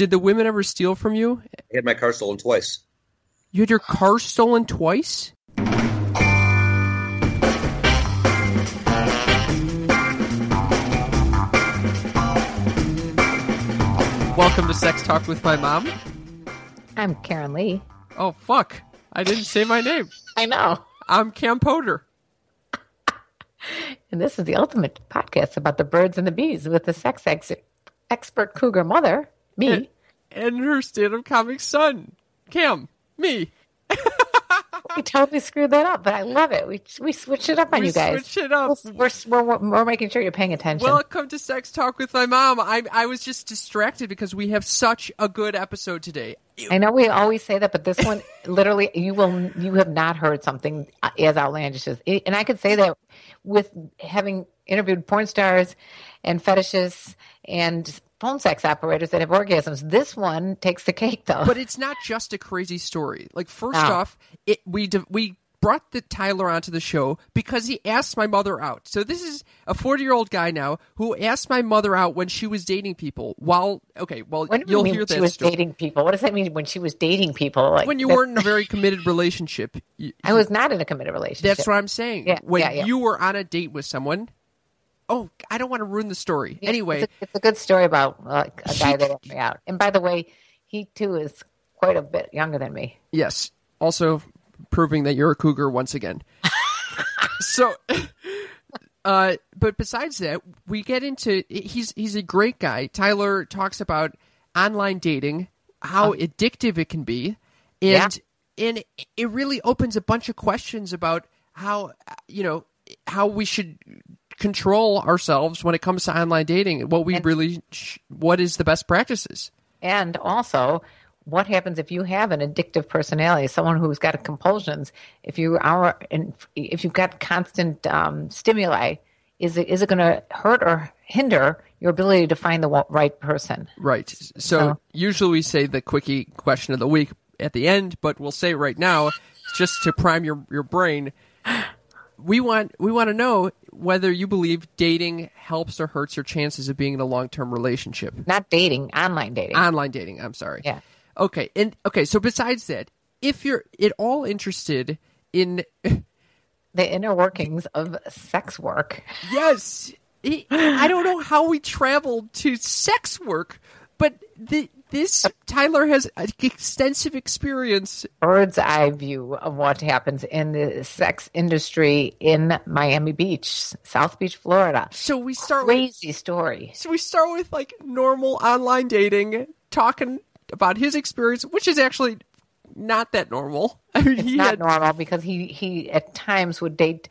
Did the women ever steal from you? I had my car stolen twice. You had your car stolen twice? Welcome to Sex Talk with my mom. I'm Karen Lee. Oh, fuck. I didn't say my name. I know. I'm Cam Potter. And this is the ultimate podcast about the birds and the bees with the sex ex- expert cougar mother, me. And her stand up comic son, Cam, me. we totally screwed that up, but I love it. We we switched it up on We you guys. switched it up. We're, we're, we're, we're making sure you're paying attention. Welcome to Sex Talk with my mom. I I was just distracted because we have such a good episode today. I know we always say that, but this one, literally, you will you have not heard something as outlandish as, and I could say that with having interviewed porn stars and fetishists and phone sex operators that have orgasms. This one takes the cake, though. But it's not just a crazy story. Like first No. off, it we we brought the Tyler onto the show because he asked my mother out. So this is a 40-year-old guy now who asked my mother out when she was dating people. While okay, well you you'll hear she that was story. dating people? What does that mean when she was dating people? Like when you weren't in a very committed relationship. You- I was not in a committed relationship. That's what I'm saying. Yeah, when yeah, yeah. you were on a date with someone. Oh, I don't want to ruin the story. Yeah, anyway, it's a, it's a good story about uh, a guy that asked me out. And by the way, he too is quite a bit younger than me. Yes. Also proving that you're a cougar once again. so uh but besides that, we get into he's he's a great guy. Tyler talks about online dating, how addictive it can be, and and it really opens a bunch of questions about how you know how we should control ourselves when it comes to online dating what we really sh- what is the best practices And also, what happens if you have an addictive personality, someone who's got compulsions? If you are, in, if you've got constant um, stimuli, is it is it going to hurt or hinder your ability to find the right person? Right. So, So- usually we say the quickie question of the week at the end, but we'll say right now just to prime your, your brain. We want we want to know whether you believe dating helps or hurts your chances of being in a long term relationship. Not dating, online dating. Online dating, I'm sorry. Yeah. Okay. And okay, so besides that, if you're at all interested in the inner workings of sex work. Yes. I I don't know how we traveled to sex work, but the, this Tyler has extensive experience. bird's eye view of what happens in the sex industry in Miami Beach, South Beach, Florida. So we start with, Crazy story. so we start with like normal online dating, talking about his experience, which is actually not that normal. I mean, It's he not had, normal because he he at times would date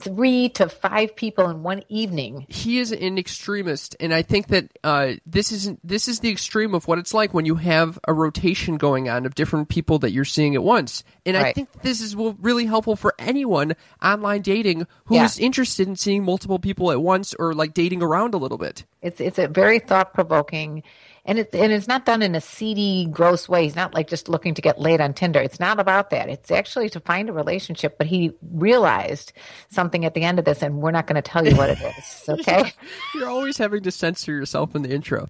three to five people in one evening. he is an extremist, and I think that uh, this isn't this is the extreme of what it's like when you have a rotation going on of different people that you're seeing at once. And I think this is really helpful for anyone online dating who is Yeah. interested in seeing multiple people at once or like dating around a little bit. It's it's a very thought provoking, and it's and it's not done in a seedy, gross way. He's not like just looking to get laid on Tinder. It's not about that. It's actually to find a relationship. But he realized something at the end of this, and we're not going to tell you what it is. Okay. You're always having to censor yourself in the intro.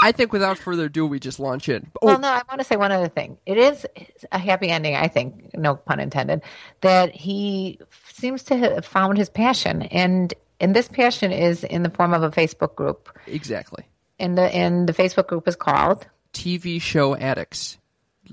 I think without further ado, we just launch in. Oh, Well, no, I want to say one other thing. It is a happy ending, I think, no pun intended, that he seems to have found his passion. And and this passion is in the form of a Facebook group. exactly. And the and the Facebook group is called TV show addicts.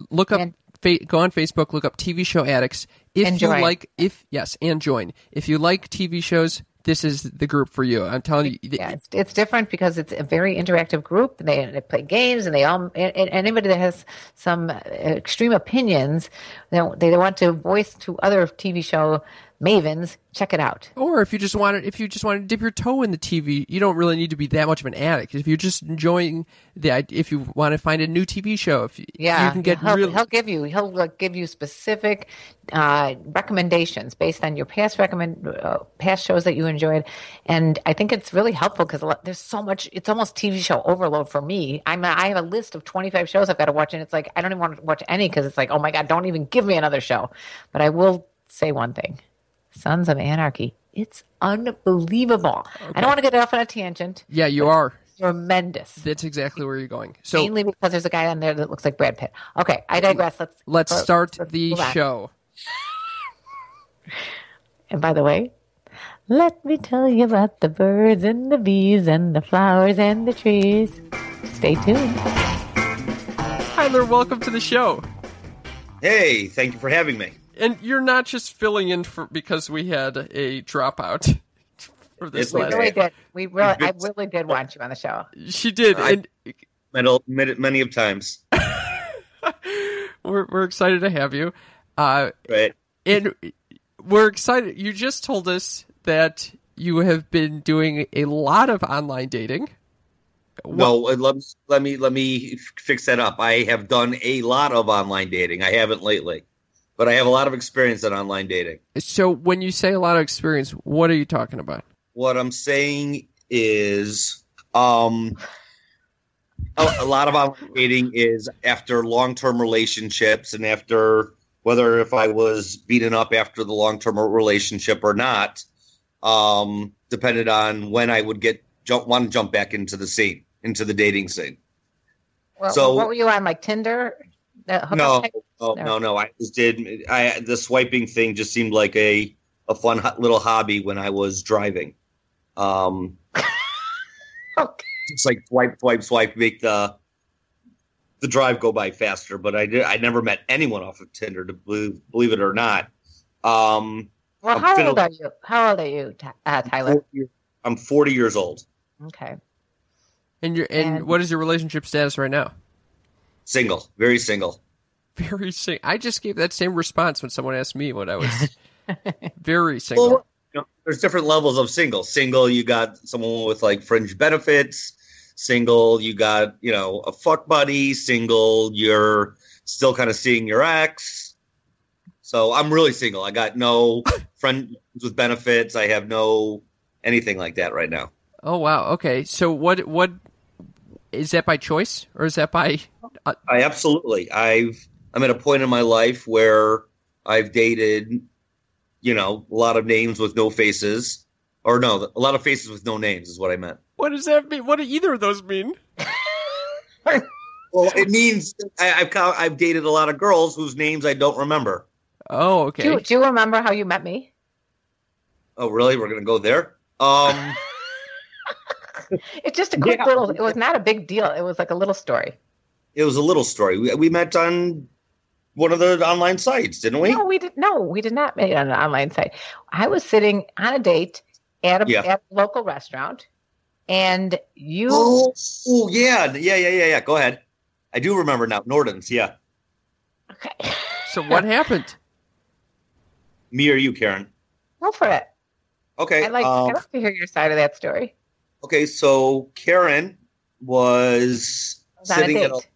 Look up, And- fa- go on Facebook, look up TV show addicts. If you join. like, if yes, and join. If you like TV shows, this is the group for you. I'm telling you. yeah, it's, it's different because it's a very interactive group. They, they play games, and they all and, and anybody that has some uh, extreme opinions, they, they want to voice to other TV show mavens. Check it out. Or if you just want to, if you just want to dip your toe in the TV, you don't really need to be that much of an addict. If you're just enjoying the, if you want to find a new TV show, if you, Yeah, you can get he'll, real. he'll give you he'll like, give you specific uh, recommendations based on your past recommend uh, past shows that you enjoyed, and I think it's really helpful because there's so much. It's almost TV show overload for me. I'm a, I have a list of 25 shows I've got to watch, and it's like I don't even want to watch any because it's like oh my god, don't even give me another show. But I will say one thing: Sons of Anarchy. It's unbelievable. I don't want to get off on a tangent. yeah, you are. tremendous. That's exactly where you're going. So Mainly because there's a guy on there that looks like Brad Pitt. Okay, I digress. Let's let's let's- start let's the show. And by the way, let me tell you about the birds and the bees and the flowers and the trees. Stay tuned. Tyler, welcome to the show. Hey, thank you for having me. And you're not just filling in for because we had a dropout for this We last. really did. We really, I really did want you on the show. She did, I- and Many, many, many of times, we're we're excited to have you. Uh, right? and we're excited. You just told us that you have been doing a lot of online dating. No, uh, let, let me let me fix that up. I have done a lot of online dating. I haven't lately, but I have a lot of experience in online dating. So when you say a lot of experience, what are you talking about? What I'm saying is, um, a, a lot of online dating is after long-term relationships and after whether if I was beaten up after the long-term relationship or not, um, depended on when I would get jump want to jump back into the scene, into the dating scene. Well, So- what were you on, like Tinder? The No, site? no, No. no, no. I just did. I the swiping thing just seemed like a a fun little hobby when I was driving. Um, Okay. it's like swipe, swipe, swipe, make the the drive go by faster. But I did. I never met anyone off of Tinder to believe, believe it or not. Um, Well, I'm how fiddle- old are you? How old are you, uh, Tyler? I'm 40 years old, Okay. And your and, And- what is your relationship status right now? Single, very single. Very single. I just gave that same response when someone asked me what I was. very single. Well, you know, there's different levels of single. Single, you got someone with like fringe benefits. Single, you got you know a fuck buddy. Single, you're still kind of seeing your ex. So I'm really single. I got no friends with benefits. I have no anything like that right now. oh wow. Okay. So what what is that by choice or is that by? Uh, I absolutely. I've I'm at a point in my life where I've dated, you know, a lot of names with no faces, or no, a lot of faces with no names is what I meant. what does that mean? What do either of those mean? Well, it means I, I've I've dated a lot of girls whose names I don't remember. Oh, okay. Do, you, do you remember how you met me? Oh, really? We're gonna go there? Um, It's just a quick Yeah. little. It was not a big deal. It was like a little story. it was a little story. We, we met on one of the online sites, didn't we? No, we did. No, we did not meet on an online site. I was sitting on a date at a, Yeah. at a local restaurant, and you. Oh, oh, yeah, yeah, yeah, yeah, yeah. Go ahead. I do remember now. Norton's, yeah. Okay, So what happened? Me or you, Karen? go for it. Okay. I like. um, I like to hear your side of that story. Okay, so Karen was was on sitting at date.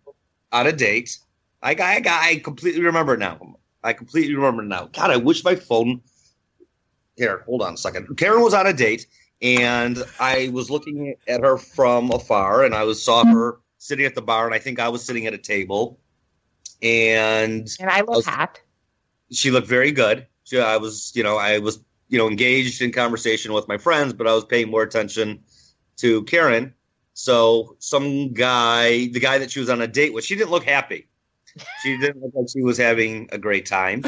a, on a date. I got, I got, I completely remember now. I completely remember now. God, I wish my phone. Here, hold on a second. Karen was on a date, and I was looking at her from afar, and I was saw hmm. her sitting at the bar, and I think I was sitting at a table, and And I look was- hot. she looked very good. She, I was, you know, I was, you know, engaged in conversation with my friends, but I was paying more attention to Karen. So some guy, the guy that she was on a date with, she didn't look happy. She didn't look like she was having a great time.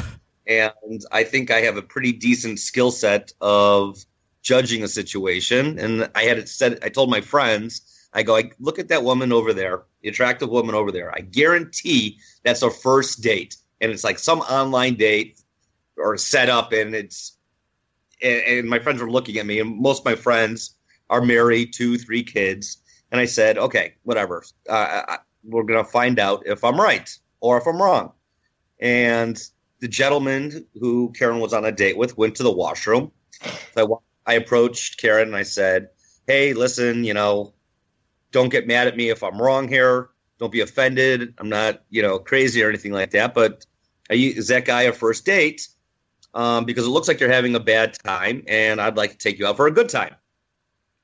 And I think I have a pretty decent skill set of judging a situation. And I had it said, I told my friends, I go, I look at that woman over there, the attractive woman over there. I guarantee that's her first date. And it's like some online date or set up and it's and, and my friends were looking at me and most of my friends are married two three kids. And i said okay whatever. Uh, I, we're going to find out if i'm right or if i'm wrong. And the gentleman who karen was on a date with went to the washroom. So I, I approached karen and i said hey listen you know don't get mad at me if i'm wrong here. Don't be offended. I'm not you know crazy or anything like that. But you, is that guy a first date? Um, because it looks like you're having a bad time, and I'd like to take you out for a good time.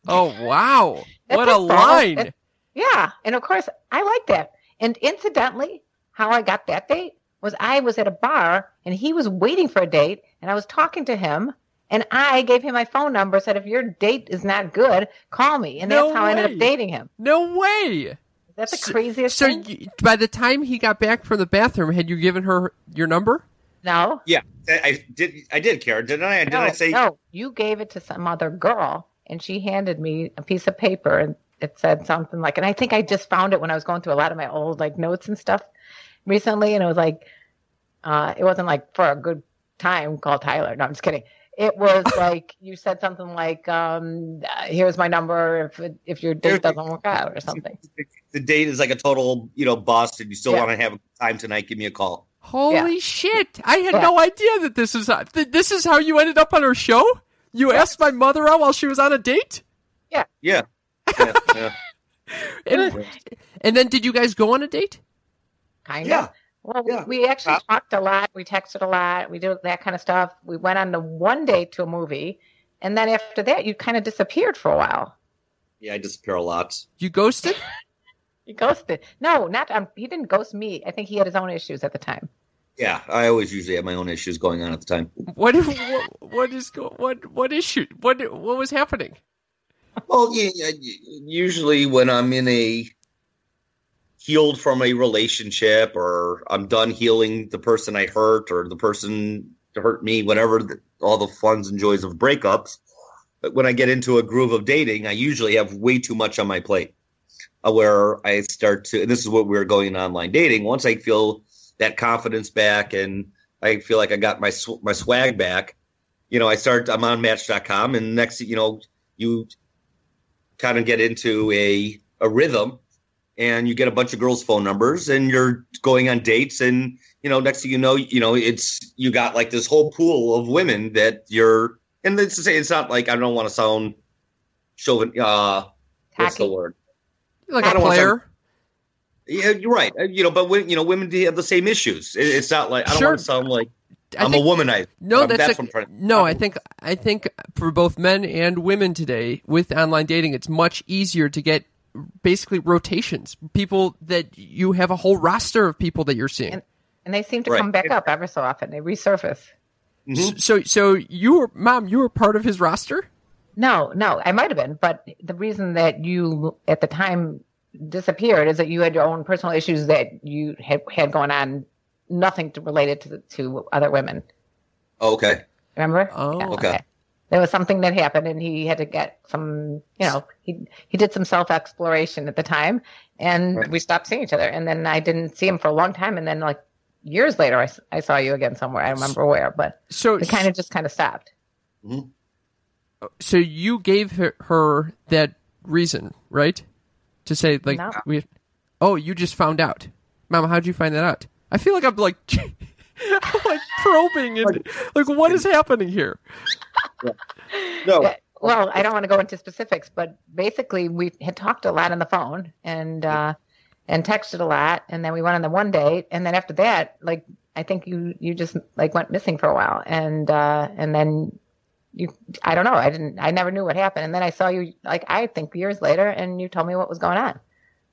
Oh wow! What a line! That- Yeah, and of course I like that. And incidentally, how I got that date was I was at a bar and he was waiting for a date, and I was talking to him, And I gave him my phone number, said, if your date is not good, call me. And No that's how I ended up dating him. No way. That's the So- craziest So thing. you, by the time he got back from the bathroom, had you given her your number? no. Yeah, I, I did. I did, Karen. Didn't I? Did no, I say? no, you gave it to some other girl, and she handed me a piece of paper, and it said something like, and I think I just found it when I was going through a lot of my old like notes and stuff recently, and it was like, uh, it wasn't like for a good time call Tyler. No, I'm just kidding. It was like you said something like, um, uh, "Here's my number if if your date doesn't work out" or something. The date is like a total, you know, bust, and you still Yeah. want to have a time tonight. Give me a call. Holy shit! I had Yeah. no idea that this is how, th- this is how you ended up on our show. You asked my mother out while she was on a date, Yeah, yeah, yeah. and, and then did you guys go on a date? Kind Yeah. of. Well, Yeah. we actually Uh, talked a lot. We texted a lot. We did that kind of stuff. We went on the one date to a movie, and then after that, you kind of disappeared for a while. yeah. I disappear a lot. You ghosted? You ghosted. No, not. Um, he didn't ghost me. I think he had his own issues at the time. Yeah, I always usually have my own issues going on at the time. What if, what, what is what what issue? What what was happening? Well, yeah, usually when I'm in a healed from a relationship or I'm done healing the person I hurt or the person hurt me, whatever, the, all the funs and joys of breakups. But when I get into a groove of dating, I usually have way too much on my plate. Uh, where I start to, and this is what we're going online dating. Once I feel that confidence back and I feel like I got my sw- my swag back, you know, I start. I'm on Match.com, and next, you know, you kind of get into a a rhythm and you get a bunch of girls phone numbers and you're going on dates and you know next thing you know you know it's you got like this whole pool of women that you're and it's to say it's not like I don't want to sound chauvin uh what's the Tacky. word Like I a don't want player? Yeah you're right Uh, you know but when, you know women do have the same issues it's not like I don't Sure. want to sound like I I'm think- a womanizer No, that's, that's a- what I'm trying to- no. I think I think for both men and women today with online dating, it's much easier to get basically rotations. People that you have a whole roster of people that you're seeing. And- And they seem to Right. come back up ever so often. They resurface. Mhm. So so you were mom, you were part of his roster. No, no, I might have been, but the reason that you at the time disappeared is that you had your own personal issues that you had had going on, nothing to related to to other women. okay Remember? Oh, okay. There was something that happened, and he had to get some. You know, he he did some self exploration at the time, and Right. we stopped seeing each other. And then I didn't see him for a long time, and then like years later, I, I saw you again somewhere. I don't remember where, but So it kind of just kind of stopped. Hmm. so you gave her, her that reason, right? To say like No. we. Oh, you just found out, Mama. How'd you find that out? I feel like I'm like. I'm like probing and like what is happening here? no Yeah, well, I don't want to go into specifics, but basically we had talked a lot on the phone and uh, and texted a lot, and then we went on the one date, and then after that, like I think you you just like went missing for a while, and uh, and then you I don't know, I didn't I never knew what happened, and then I saw you like I think years later, and you told me what was going on.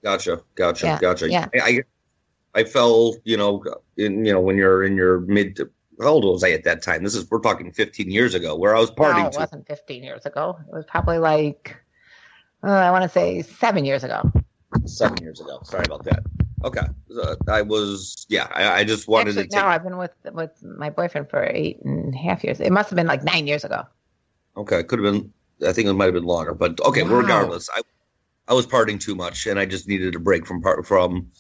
Gotcha, gotcha, Yeah, gotcha. yeah. I, I I fell, you know, in you know when you're in your mid. How old was I at that time? This is we're talking 15 years ago, where I was partying. no, it to, wasn't 15 years ago. It was probably like uh, I want to say seven years ago. seven years ago. Sorry about that. Okay, uh, I was yeah. I, I just wanted Actually, to take. no, I've been with with my boyfriend for eight and a half years. It must have been like nine years ago. Okay, could have been. I think it might have been longer, but okay. Wow. Regardless, I I was partying too much, and I just needed a break from part from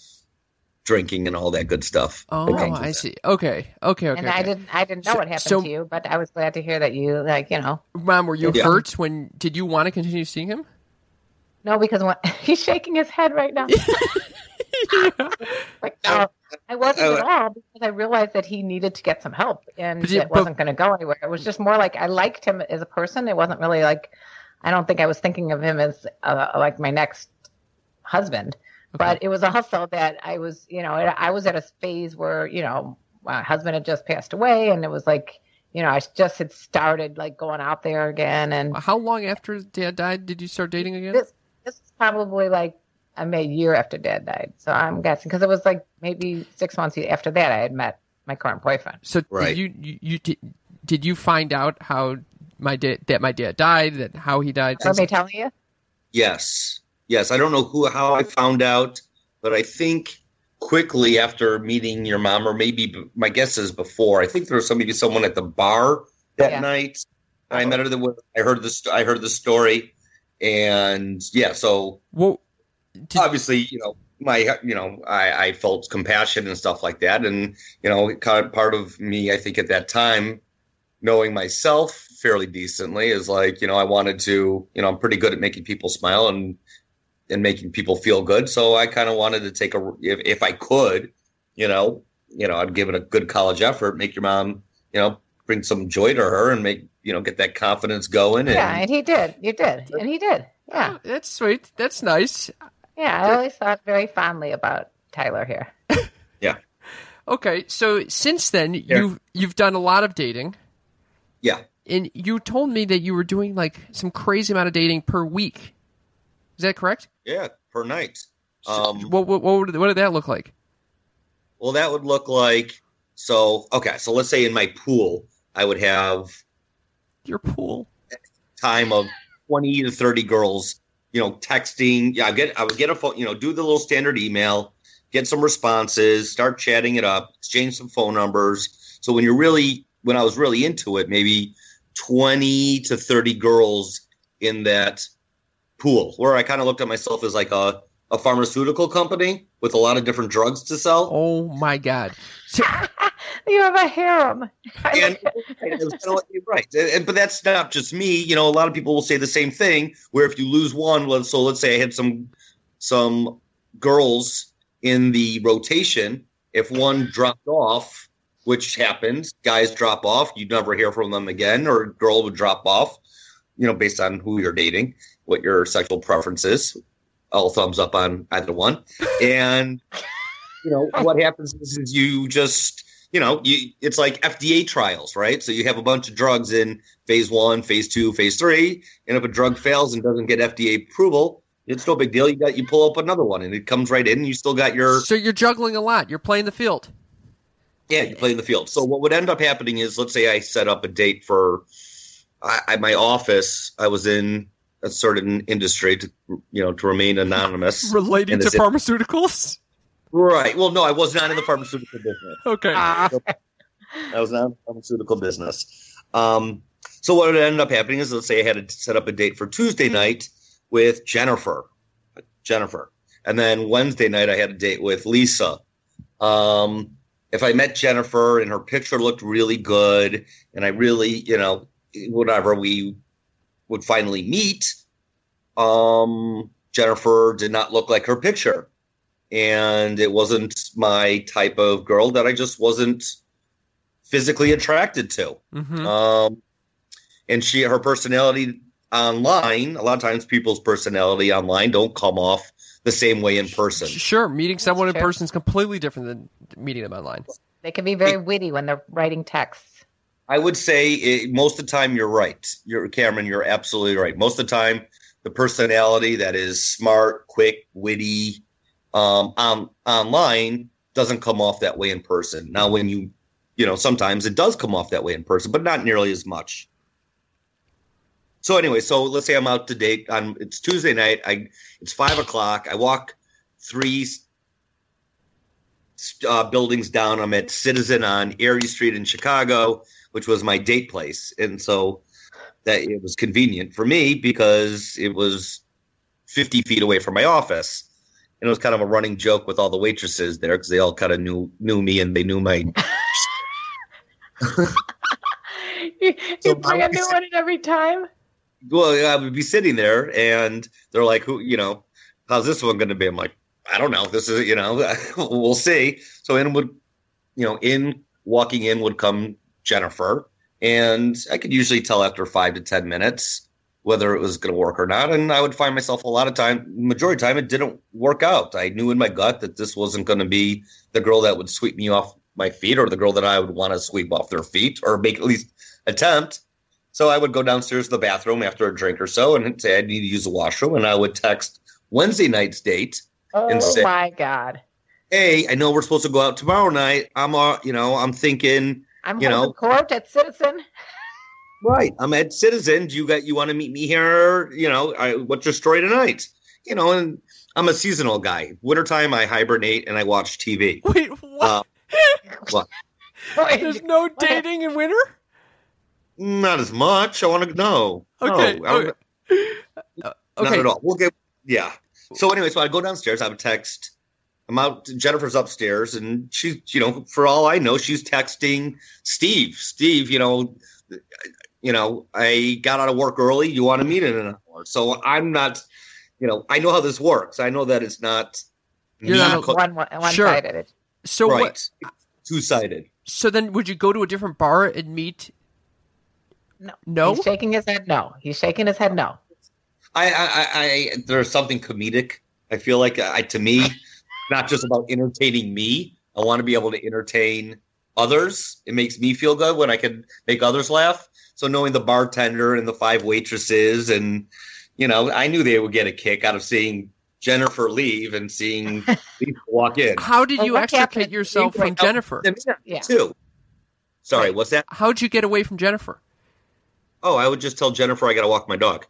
drinking and all that good stuff. Oh, that comes I that. see. Okay, okay, okay. and I didn't I didn't know So- what happened so- to you, but I was glad to hear that you like you know Mom, were you Yeah. hurt when? Did you want to continue seeing him? no because when, he's shaking his head right now. like no, I wasn't Oh. at all because I realized that he needed to get some help and you- it wasn't going to go anywhere. It was just more like I liked him as a person. It wasn't really like I don't think I was thinking of him as uh, like my next husband. But it was a hustle that I was, you know, I was at a phase where, you know, my husband had just passed away and it was like, you know, I just had started like going out there again. And How long after Dad died did you start dating again? this, this is probably like I made a year after dad died. So I'm guessing because it was like maybe six months after that I had met my current boyfriend. So Right. did you, you you did, did you find out how my dad that my dad died, that how he died. Are things they telling you? Yes, yes. I don't know who how I found out, but I think quickly after meeting your mom, or maybe my guess is before. I think there was somebody, someone at the bar that Yeah. night. I met her. The, I heard this. I heard the story, and yeah. So Well, did, obviously, you know, my, you know, I, I felt compassion and stuff like that, and you know, kind of part of me, I think at that time, knowing myself fairly decently, is like, you know, I wanted to, you know, I'm pretty good at making people smile and and making people feel good, so I kind of wanted to take a, if, if I could, you know, you know, I'd give it a good college effort, make your mom, you know, bring some joy to her, and make, you know, get that confidence going, and Yeah, and he did. You did, and he did. Yeah, oh, that's sweet. That's nice. Yeah. I always thought very fondly about Tyler here. Yeah. Okay, so since then you've you've done a lot of dating, yeah. and you told me that you were doing like some crazy amount of dating per week. Is that correct? Yeah, per night. So, Um, what, what what would- what did that look like? Well, that would look like so. Okay, so let's say in my pool, I would have Your pool. time of twenty to thirty girls. You know, texting. Yeah, I get. I would get a phone. You know, do the little standard email, get some responses, start chatting it up, exchange some phone numbers. So when you're really, when I was really into it, maybe twenty to thirty girls in that pool, where I kind of looked at myself as like a a pharmaceutical company with a lot of different drugs to sell. Oh my god! You have a harem. I and, and it was kinda like- right, and, and- but that's not just me. You know, a lot of people will say the same thing. Where if you lose one, well, so let's say I had some some girls in the rotation. If one dropped off, which happens, guys drop off, you never hear from them again, or a girl would drop off. You know, based on who you're dating, what your sexual preference is. All thumbs up on either one, and you know what happens is, is you just you know you it's like fda trials right? So you have a bunch of drugs in phase one phase two phase three. And if a drug fails and doesn't get fda approval it's no big deal. You got you pull up another one and it comes right in. And you still got your so you're juggling a lot. You're playing the field. yeah you play in the field. So what would end up happening is let's say i set up a date for I, I, my office i was in a certain industry to you know to remain anonymous Relating to pharmaceuticals. right well no i was not in the pharmaceutical business Okay. Ah, I was not in the pharmaceutical business. Um, so what ended up happening is, let's say I had to set up a date for Tuesday night with Jennifer, Jennifer, and then Wednesday night I had a date with Lisa. Um, if I met Jennifer and her picture looked really good, and I really, you know, whatever we would finally meet, um, Jennifer did not look like her picture, and it wasn't my type of girl that I just wasn't physically attracted to. hmm Um, and she, her personality online, a lot of times people's personality online don't come off the same way in person. Sure, meeting someone in person is completely different than meeting them online. they can be very witty when they're writing texts. I would say it, most of the time you're right. You're Cameron. You're absolutely right. Most of the time, the personality that is smart, quick, witty, um, on online doesn't come off that way in person. Now, when you, you know, sometimes it does come off that way in person, but not nearly as much. So anyway, so let's say I'm out to date on it's Tuesday night. I it's five o'clock. I walk three uh, buildings down. I'm at Citizen on Erie Street in Chicago which was my date place. And so that it was convenient for me because it was 50 feet away from my office. And it was kind of a running joke with all the waitresses there because they all kind of knew knew me and they knew my you So bring a new one in every time. well, I would be sitting there and they're like, who, you know, how's this one going to be? I'm like, I don't know. This is, you know, we'll see. So in would, you know, in walking in would come Jennifer, and I could usually tell after five to ten minutes whether it was going to work or not. And I would find myself a lot of time, majority of time, it didn't work out. I knew in my gut that this wasn't going to be the girl that would sweep me off my feet, or the girl that I would want to sweep off their feet, or make at least attempt. So I would go downstairs to the bathroom after a drink or so and say I need to use the washroom, and I would text Wednesday night's date. Oh And say- my god! Hey, I know we're supposed to go out tomorrow night. I'm, uh, you know, I'm thinking, I'm you holding know- court at Citizen. Right. I'm at Citizen. Do you got you want to meet me here? You know, I, what's your story tonight? You know, and I'm a seasonal guy. Wintertime, I hibernate and I watch TV. Wait, what? Uh, what? There's no dating in winter? Not as much. I want to know. Okay. No, I don't- okay. Uh, Not okay. at all. We'll get yeah. So anyway, so I go downstairs. I would text. I'm out. Jennifer's upstairs, and she's you know, for all I know, she's texting Steve. Steve, you know, you know, I got out of work early. You want to meet in an hour? So I'm not. You know, I know how this works. I know that it's not. You're not co- one one Sure. sided. So right. what? Two sided. So then, would you go to a different bar and meet? No. No. He's shaking his head no. He's shaking his head no. I, I, I, I there's something comedic. I feel like I, to me, not just about entertaining me. I want to be able to entertain others. It makes me feel good when I can make others laugh. So knowing the bartender and the five waitresses, and you know, I knew they would get a kick out of seeing Jennifer leave and seeing Lisa walk in. How did Well, you what extricate happened- yourself from Jennifer? Yeah. Too. Sorry, what's that? How'd you get away from Jennifer? Oh, I would just tell Jennifer I got to walk my dog.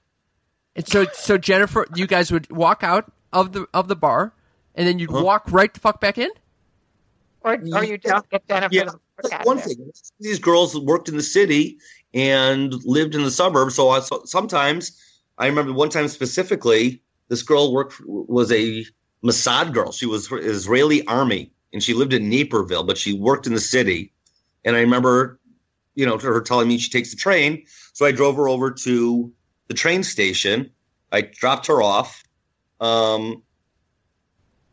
And so, so Jennifer, you guys would walk out of the of the bar, and then you'd Uh-huh. walk right the fuck back in. Or or you just get Jennifer Yeah, to That's forget one thing. These girls worked in the city and lived in the suburbs. So, I, so sometimes I remember one time specifically, this girl worked was a Mossad girl. She was Israeli army and she lived in Naperville, but she worked in the city. And I remember, you know, her telling me she takes the train. So I drove her over to the train station. I dropped her off. Um,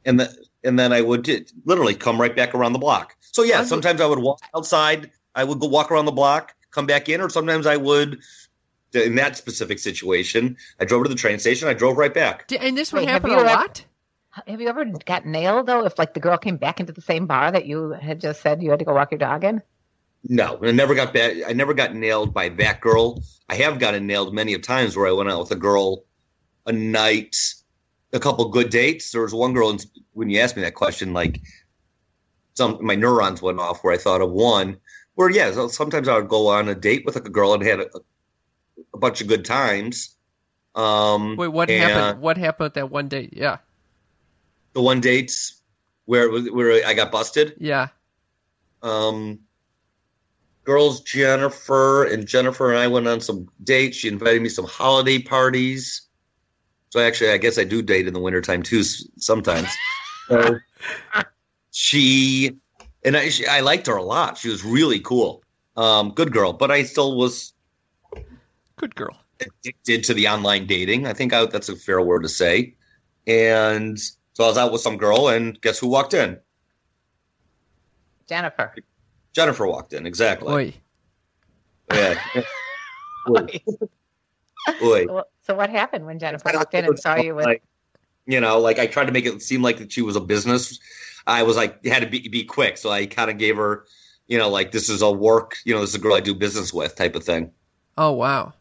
and the, and then I would t- literally come right back around the block. So yeah, sometimes I would walk outside. I would go walk around the block, come back in, or sometimes I would. In that specific situation, I drove to the train station. I drove right back. And this would Wait, happen you a ever- lot. Have you ever got nailed though? If like the girl came back into the same bar that you had just said you had to go walk your dog in? No, I never got back. I never got nailed by that girl. I have gotten nailed many of times where I went out with a girl a night, a couple good dates. There was one girl and when you asked me that question, like some my neurons went off where I thought of one where yeah, so sometimes I would go on a date with like a girl and had a, a bunch of good times. Um, Wait, what happened? What happened that one date? Yeah, The one dates where it was where I got busted. yeah. um, girls Jennifer and Jennifer and I went on some dates. She invited me some holiday parties. So actually, I guess I do date in the wintertime too sometimes. so she and I, she, I liked her a lot. She was really cool, um, good girl. But I still was Good girl. addicted to the online dating. I think I, that's a fair word to say. And so I was out with some girl, and guess who walked in? Jennifer. Jennifer walked in. Exactly. Oi. Yeah. Oy. Oy. So, so what happened when Jennifer I walked in and saw you with like, you know, like I tried to make it seem like that she was a business. I was like, had to be, be quick. So I kind of gave her, you know, like this is a work, you know, this is a girl I do business with type of thing. Oh wow.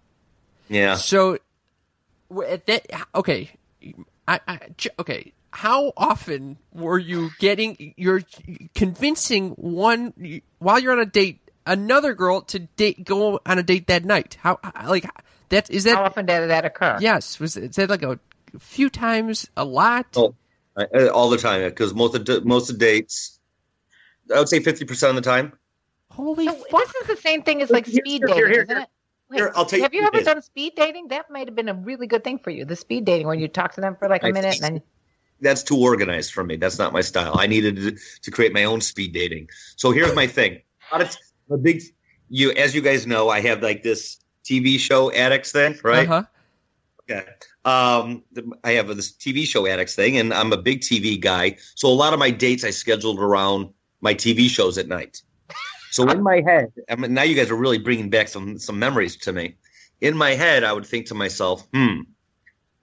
Yeah. So, at that okay, I, I j- okay. How often were you getting? You're convincing one while you're on a date, another girl to date go on a date that night. How like that is how that? often did that occur? Yes, was is that like a few times, a lot? Oh, I, I- all the time because most of the, most of the dates, I would say fifty percent of the time. Holy So fuck! this is the same thing as like Here, speed here, dating, here, isn't here. it? Wait, Here, I'll tell you have you ever is. done speed dating? That might have been a really good thing for you. The speed dating when you talk to them for like a I minute think- and then That's too organized for me. That's not my style. I needed to, to create my own speed dating. So here's my thing. I'm a big you as you guys know, I have like this TV show addicts thing, right? Uh-huh. Okay. Um, I have this TV show addicts thing, and I'm a big TV guy. So a lot of my dates I scheduled around my TV shows at night. So in my head, I mean, now you guys are really bringing back some some memories to me. In my head, I would think to myself, "Hmm,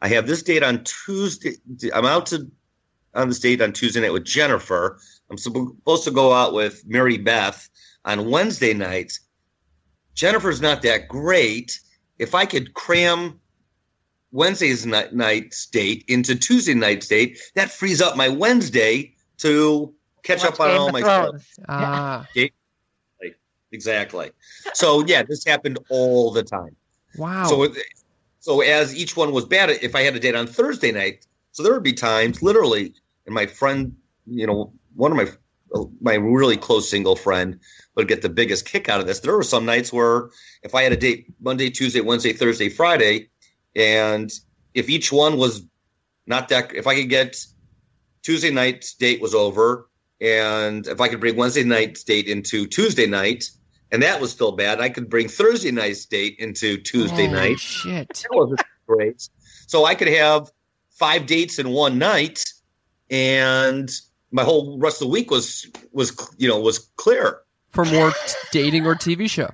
I have this date on Tuesday. I'm out to on this date on Tuesday night with Jennifer. I'm supposed to go out with Mary Beth on Wednesday night. Jennifer's not that great. If I could cram Wednesday's night, night's date into Tuesday night's date, that frees up my Wednesday to catch watch up on Game all my stuff. Ah, exactly. So yeah, this happened all the time. Wow. So, so as each one was bad, if I had a date on Thursday night, so there would be times, literally, and my friend, you know, one of my my really close single friend would get the biggest kick out of this. There were some nights where if I had a date Monday, Tuesday, Wednesday, Thursday, Friday, and if each one was not that, if I could get Tuesday night's date was over, and if I could bring Wednesday night's date into Tuesday night, and that was still bad, I could bring Thursday night's date into Tuesday Holy night. Shit. That wasn't great. So I could have five dates in one night, and my whole rest of the week was was you know was clear. For more dating or TV show.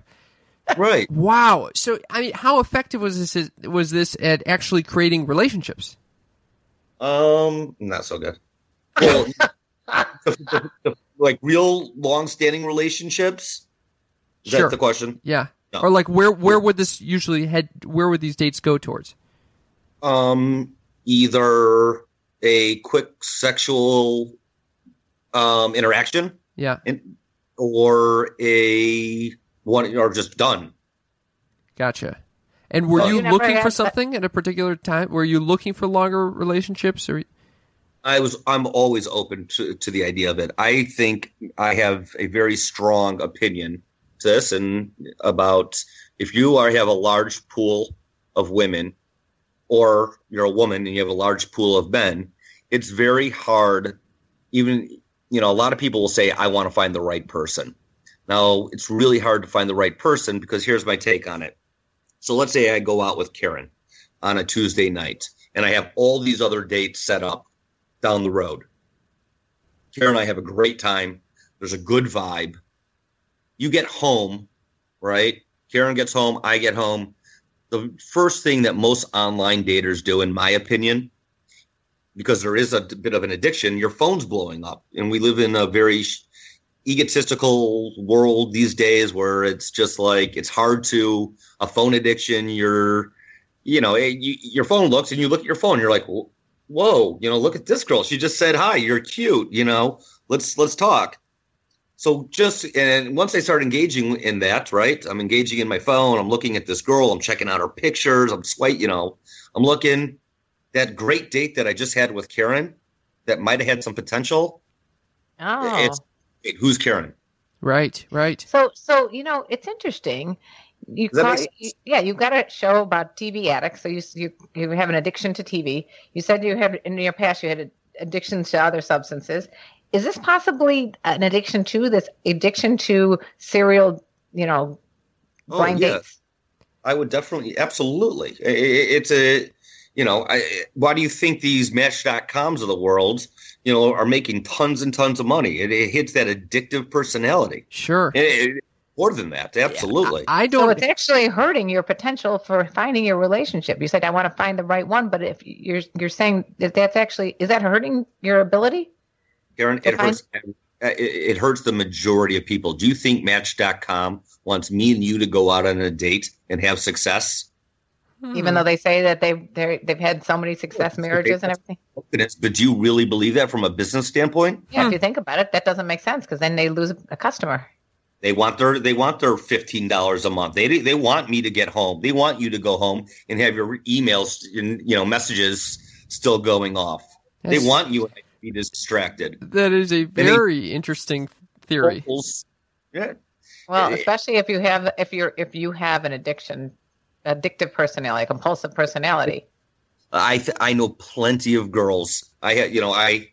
Right. Wow. So, I mean, how effective was this? Was this at actually creating relationships? Um, not so good. Well, like real long-standing relationships. Is Sure. that the question? Yeah. No. Or like, where where would this usually head? Where would these dates go towards? Um, either a quick sexual um interaction, Yeah. and, or a one, or just done. Gotcha. And were Oh, you you looking for had that- something at a particular time? Were you looking for longer relationships or? I was I'm always open to, to the idea of it. I think I have a very strong opinion to this and about if you are have a large pool of women or you're a woman and you have a large pool of men, it's very hard even you know, a lot of people will say I want to find the right person. Now, it's really hard to find the right person because here's my take on it. So let's say I go out with Karen on a Tuesday night and I have all these other dates set up down the road. Karen and I have a great time. There's a good vibe. You get home, right? Karen gets home, I get home. The first thing that most online daters do, in my opinion, because there is a bit of an addiction, your phone's blowing up. And we live in a very egotistical world these days where it's just like it's hard to a phone addiction. You're, you know, it, you, your phone looks and you look at your phone, you're like, whoa, you know, look at this girl. She just said hi. You're cute. You know, let's let's talk. So just and once I start engaging in that, right? I'm engaging in my phone. I'm looking at this girl. I'm checking out her pictures. I'm swipe, you know, I'm looking that great date that I just had with Karen that might have had some potential. Oh. It's wait, who's Karen? Right. Right. So, so you know, it's interesting. You, Does call, you yeah, you've got a show about TV addicts. So you you you have an addiction to TV. You said you had in your past you had addictions to other substances. Is this possibly an addiction to this addiction to serial? You know, Oh, blind yeah. dates. I would definitely, absolutely. I- I- It's a, you know, I, why do you think these Match.coms of the world, you know, are making tons and tons of money? It, it hits that addictive personality. Sure. It- it- more than that, absolutely. I So don't. So it's actually hurting your potential for finding your relationship. You said I want to find the right one, but if you're you're saying that that's actually is that hurting your ability? Karen, it Define- hurts. Uh, it, it hurts the majority of people. Do you think Match.com wants me and you to go out on a date and have success? Hmm. Even though they say that they've they they've had so many success marriages and everything. But do you really believe that from a business standpoint? Yeah, Hmm. if you think about it, that doesn't make sense because then they lose a customer. They want their they want their fifteen dollars a month. They they want me to get home. They want you to go home and have your emails and you know messages still going off. That's- They want you to be distracted. That is a they- very interesting theory. Yeah, Well, Eh, especially if you have if you're if you have an addiction, addictive personality, compulsive personality. I th- I know plenty of girls. I ha- you know I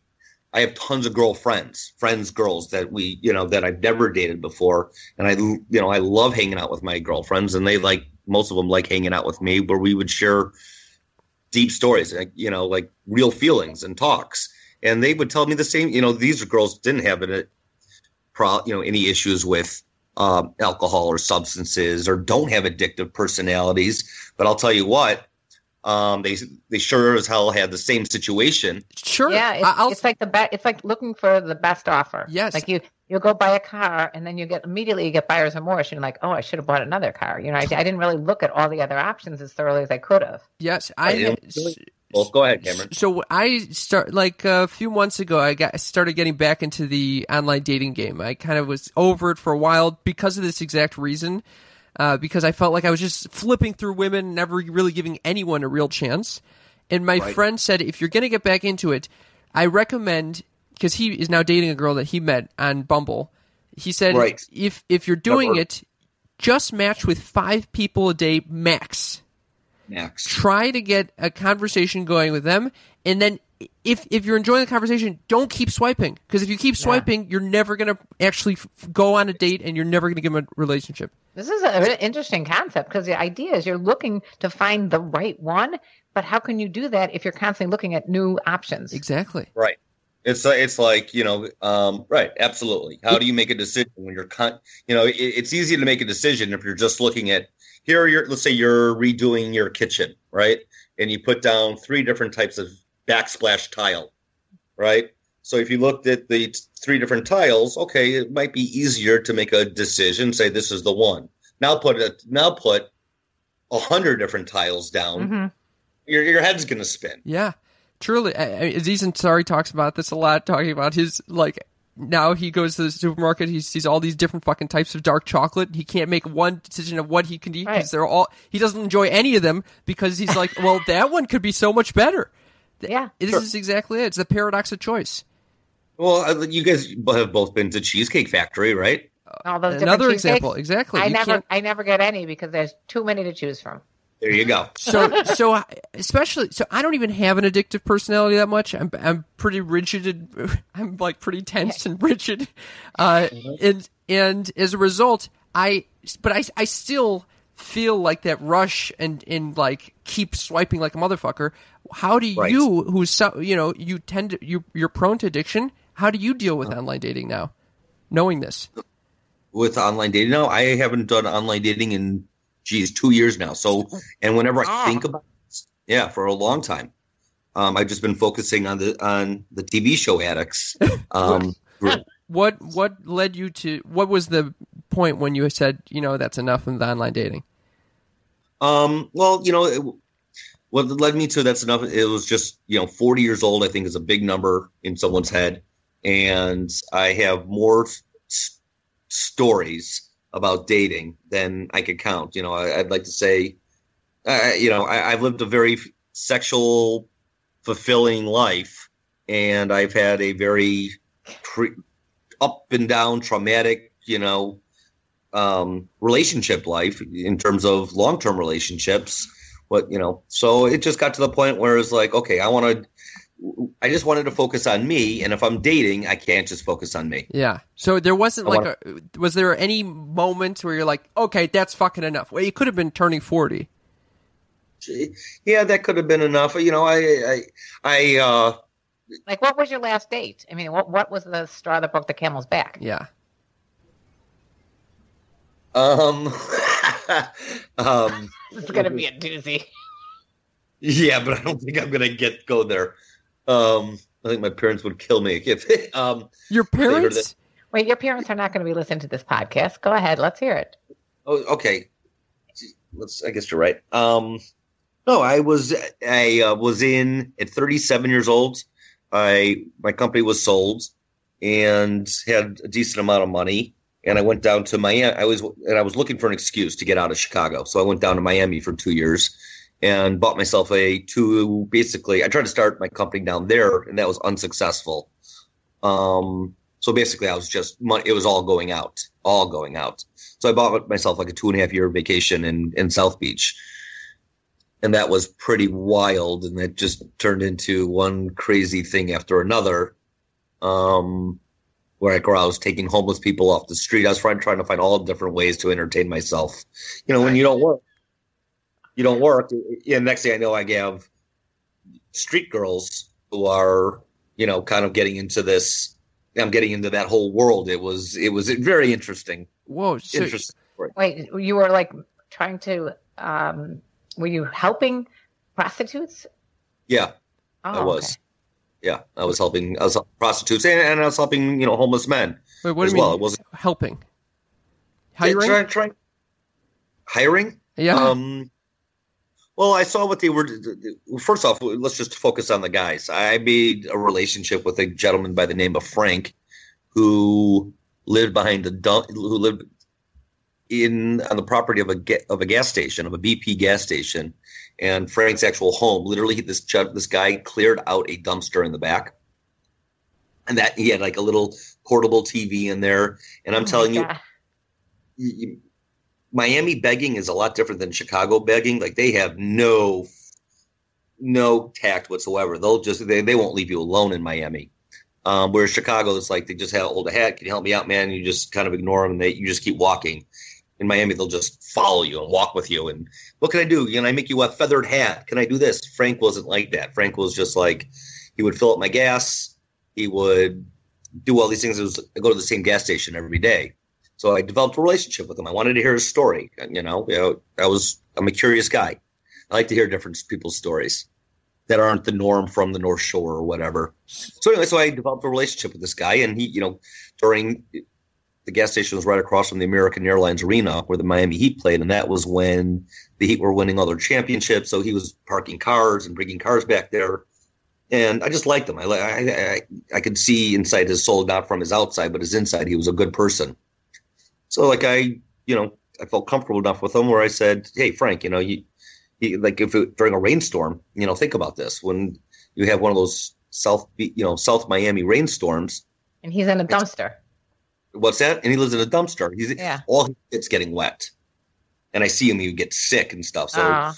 I have tons of girlfriends, friends, girls that we you know that I've never dated before, and I you know I love hanging out with my girlfriends, and they like most of them like hanging out with me, where we would share deep stories, like, you know, like real feelings and talks, and they would tell me the same. You know, these girls didn't have it, pro you know any issues with um, alcohol or substances, or don't have addictive personalities, but I'll tell you what. Um, they they sure as hell had the same situation. Sure. Yeah, it's, I- I'll, it's like the best. It's like looking for the best offer. Yes. like you you'll go buy a car and then you get immediately you get buyer's remorse. You're like, oh, I should have bought another car. You know, I, I didn't really look at all the other options as thoroughly as I could have. yes. I Right, it really- Well, go ahead, Cameron. So I start like a few months ago. I got started getting back into the online dating game. I kind of was over it for a while because of this exact reason. Uh, because I felt like I was just flipping through women, never really giving anyone a real chance. And my Right. friend said, if you're going to get back into it, I recommend because he is now dating a girl that he met on Bumble. He said, Right. if if you're doing it, just match with five people a day max Max. try to get a conversation going with them and then if if you're enjoying the conversation don't keep swiping because if you keep swiping you're never going to actually f- go on a date and you're never going to give them a relationship This is an interesting concept because the idea is you're looking to find the right one, but how can you do that if you're constantly looking at new options? exactly Right. It's it's like you know, um, right? Absolutely. How do you make a decision when you're con- You know, it, it's easy to make a decision if you're just looking at here. You're let's say you're redoing your kitchen, right? And you put down three different types of backsplash tile, right? So if you looked at the three different tiles, okay, it might be easier to make a decision. Say this is the one. Now put it. Now put a hundred different tiles down. hmm Your your head's gonna spin. yeah truly I, I, aziz ansari talks about this a lot talking about his like now he goes to the supermarket he sees all these different fucking types of dark chocolate he can't make one decision of what he can eat because Right. they're all he doesn't enjoy any of them because he's like well that one could be so much better Yeah. this is exactly it it's the paradox of choice Well, uh, you guys have both been to Cheesecake Factory, right? All those Another cheesecakes. example, exactly. I You never, can't- I never get any because there's too many to choose from. There you go. so so especially so I don't even have an addictive personality that much. I'm I'm pretty rigid. And, I'm like pretty tense and rigid, uh, and and as a result, I but I I still feel like that rush and and like keep swiping like a motherfucker. How do Right. you who's so you know you tend to you you're prone to addiction? How do you deal with online dating now, knowing this? With online dating, no, I haven't done online dating in geez two years now. So, and whenever I Ah. think about, it, yeah, for a long time, um, I've just been focusing on the on the TV show addicts. Um. What what led you to what was the point when you said you know that's enough with online dating? Um, well, you know, it, what led me to that's enough. It was just you know, forty years old. I think is a big number in someone's head, and I have more s- stories about dating than I could count. You know, I, I'd like to say, uh, you know, I, I've lived a very sexual, fulfilling life, and I've had a very pre- up and down, traumatic, you know, um, relationship life in terms of long term relationships. What you know, so it just got to the point where it's like, okay, I want to, I just wanted to focus on me, and if I'm dating, I can't just focus on me. Yeah. So there wasn't I like a was there any moment where you're like, okay, that's fucking enough? Well, you could have been turning forty. Yeah, that could have been enough. You know, I, I, I, uh, Like, what was your last date? I mean, what what was the straw that broke the camel's back? Yeah. um, um, It's going to be a doozy. yeah, but I don't think I'm gonna get go there. Um, I think my parents would kill me if, they, um, Your heard of parents? Wait, your parents are not going to be listening to this podcast. Go ahead, let's hear it. Oh, okay. Let's. I guess you're right. Um, no, I was. I uh, was in at 37 years old. I my company was sold and had a decent amount of money. And I went down to Miami. I was and I was looking for an excuse to get out of Chicago. So I went down to Miami for two years and bought myself a two. Basically, I tried to start my company down there, and that was unsuccessful. Um, so basically, I was just money. It was all going out, all going out. So I bought myself like a two and a half year vacation in, in South Beach. And that was pretty wild. And it just turned into one crazy thing after another. Um, where I, where I was taking homeless people off the street. I was trying, trying to find all different ways to entertain myself. You know, when you don't work, you don't work. And next thing I know, I have street girls who are, you know, kind of getting into this. I'm getting into that whole world. It was, it was very interesting. Whoa. So, interesting. Wait, you were like trying to, um, were you helping prostitutes? Yeah, Oh, I was. okay. Yeah, I was helping. I was helping prostitutes, and, and I was helping you know homeless men wait, what as do you well. mean? It wasn't helping. Hiring? Try, try, hiring. yeah. Um, Well, I saw what they were. First off, let's just focus on the guys. I made a relationship with a gentleman by the name of Frank, who lived behind the dump, who lived in on the property of a of a gas station of a BP gas station, and Frank's actual home. Literally, this this guy cleared out a dumpster in the back, and that he had like a little portable TV in there. And I'm Oh telling you, you- Miami begging is a lot different than Chicago begging. Like they have no no tact whatsoever. They'll just they, they won't leave you alone in Miami. Um, whereas Chicago is like they just have old hat. Can you help me out, man? You just kind of ignore them and they you just keep walking. In Miami, they'll just follow you and walk with you. And what can I do? Can I make you a feathered hat? Can I do this? Frank wasn't like that. Frank was just like he would fill up my gas. He would do all these things. It was I go to the same gas station every day. So I developed a relationship with him. I wanted to hear his story. You know, you know, I was I'm a curious guy. I like to hear different people's stories that aren't the norm from the North Shore or whatever. So anyway, so I developed a relationship with this guy, and he, you know, during the gas station was right across from the American Airlines Arena where the Miami Heat played, and that was when the Heat were winning all their championships. So he was parking cars and bringing cars back there, and I just liked him. I I I, I could see inside his soul, not from his outside, but his inside. He was a good person. So like I, you know, I felt comfortable enough with him where I said, "Hey, Frank, you know, you." you- Like if it, during a rainstorm, you know, think about this: when you have one of those South, you know, South Miami rainstorms, And he's in a dumpster. What's that? And he lives in a dumpster. He's Yeah. all gets getting wet, and I see him. He would get sick and stuff. So Ah.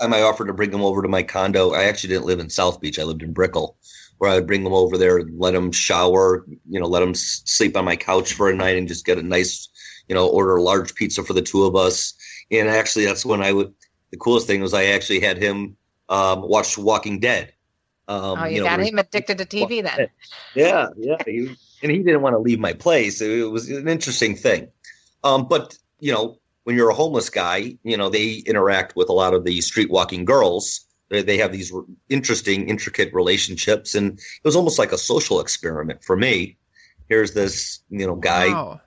time I offered to bring him over to my condo. I actually didn't live in South Beach. I lived in Brickell, where I would bring him over there, let him shower, you know, let him sleep on my couch for a night, and just get a nice, you know, order a large pizza for the two of us. And actually, that's when I would. The coolest thing was I actually had him um, watch Walking Dead. Um, oh, you, know, got him addicted to TV then. yeah, yeah. He, and he didn't want to leave my place. It was an interesting thing. Um, but you know, when you're a homeless guy, you know they interact with a lot of the street walking girls. They, they have these interesting, intricate relationships, and it was almost like a social experiment for me. Here's this, you know, guy. Wow.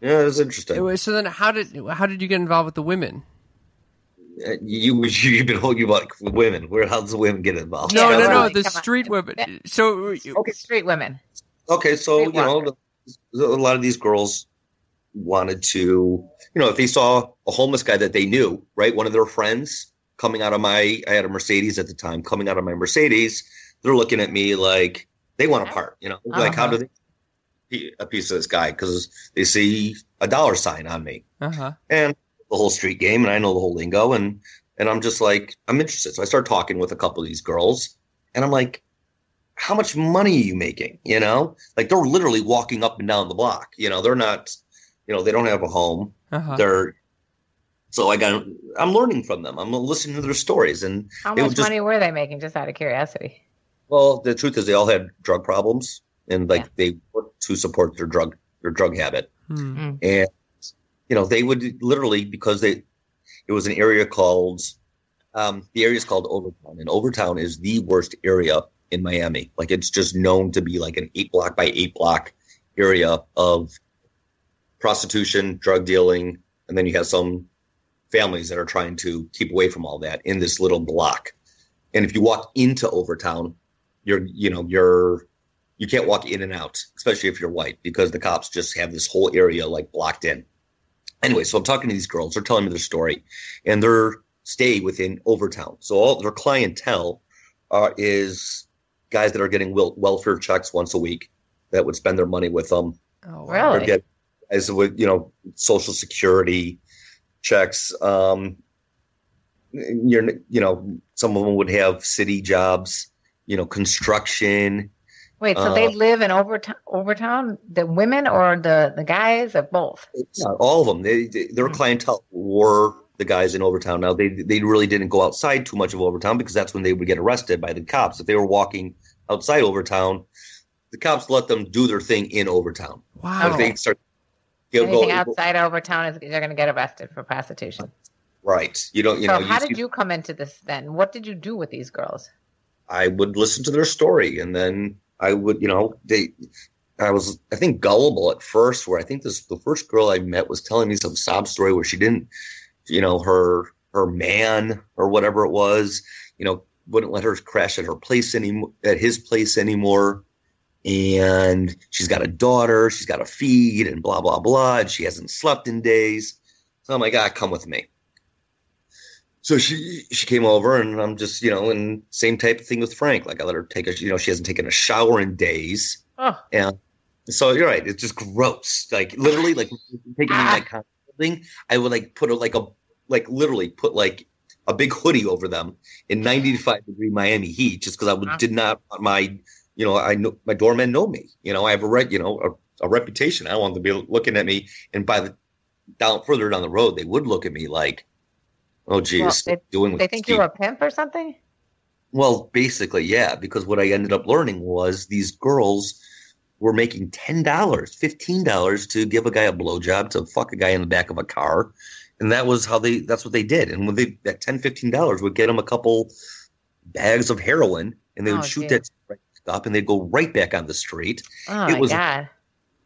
Yeah, it was interesting. It so then, how did how did you get involved with the women? Uh, you you've been talking about women. Where how does the women get involved? No, Yeah, no, no, the Come on. street women. So Okay. Street women. Okay, so Street you know, the- a lot of these girls wanted to, you know, if they saw a homeless guy that they knew, right, one of their friends coming out of my, I had a Mercedes at the time, coming out of my Mercedes, they're looking at me like they want a part, you know, like how Uh-huh. do they a piece of this guy because they see a dollar sign on me uh huh. and the whole street game and I know the whole lingo and and I'm just like I'm interested. So I start talking with a couple of these girls and I'm like, how much money are you making? You know, like they're literally walking up and down the block. You know, they're not, you know, they don't have a home. Uh huh. They're so I got I'm learning from them. I'm listening to their stories and How It much was just- money were they making? Just out of curiosity. well, the truth is they all had drug problems and like Yeah. they worked to support their drug their drug habit. Hmm. and you know they would literally because they it was an area called um, the area is called Overtown, and Overtown is the worst area in Miami. Like it's just known to be like an eight block by eight block area of prostitution, drug dealing, and then you have some families that are trying to keep away from all that in this little block. And if you walk into Overtown, you're you know you're you can't walk in and out, especially if you're white, because the cops just have this whole area like blocked in. Anyway, so I'm talking to these girls. They're telling me their story, and they're stay within Overtown. So all their clientele uh, is guys that are getting wel- welfare checks once a week that would spend their money with them. Oh. Really? Or get guys with you know social security checks. Um, you're you know some of them would have city jobs, you know construction. Wait, so Uh, they live in Overtown, Overtown, the women or the, the guys or both? Yeah, all of them. They, they, their Hmm. clientele were the guys in Overtown. Now they they really didn't go outside too much of Overtown because that's when they would get arrested by the cops. If they were walking outside Overtown, the cops let them do their thing in Overtown. Wow. if they start, Anything go, outside Overtown is they're going to get arrested for prostitution. right? You don't. You so know. how you did see- you come into this then? What did you do with these girls? I would listen to their story, and then I would, you know, they. I was, I think, gullible at first. Where I think this the first girl I met was telling me some sob story where she didn't, you know, her her man or whatever it was, you know, wouldn't let her crash at her place anymore, at his place anymore. And she's got a daughter, she's got a feed, and blah blah blah. And she hasn't slept in days. So I'm like, ah, come with me. So she she came over, and I'm just you know, and same type of thing with Frank. Like I let her take a, you know, she hasn't taken a shower in days, Oh, and so you're right. It's just gross. Like literally, like taking me like kind of thing. I would like put a like a like literally put like a big hoodie over them in 95 degree Miami heat just because I would, did not want my you know I know my doormen know me. You know I have a right you know a, a reputation. I don't want them to be looking at me. And by the down further down the road, they would look at me like, oh geez, Well, they- are doing with they think kid?" you're a pimp or something? Well, basically, yeah, because what I ended up learning was these girls were making ten dollars, fifteen dollars to give a guy a blowjob, to fuck a guy in the back of a car. And that was how they that's what they did. And when they that 10 dollars would get them a couple bags of heroin and they would Oh, shoot dear. that up and they'd go right back on the street. Oh It my was- god.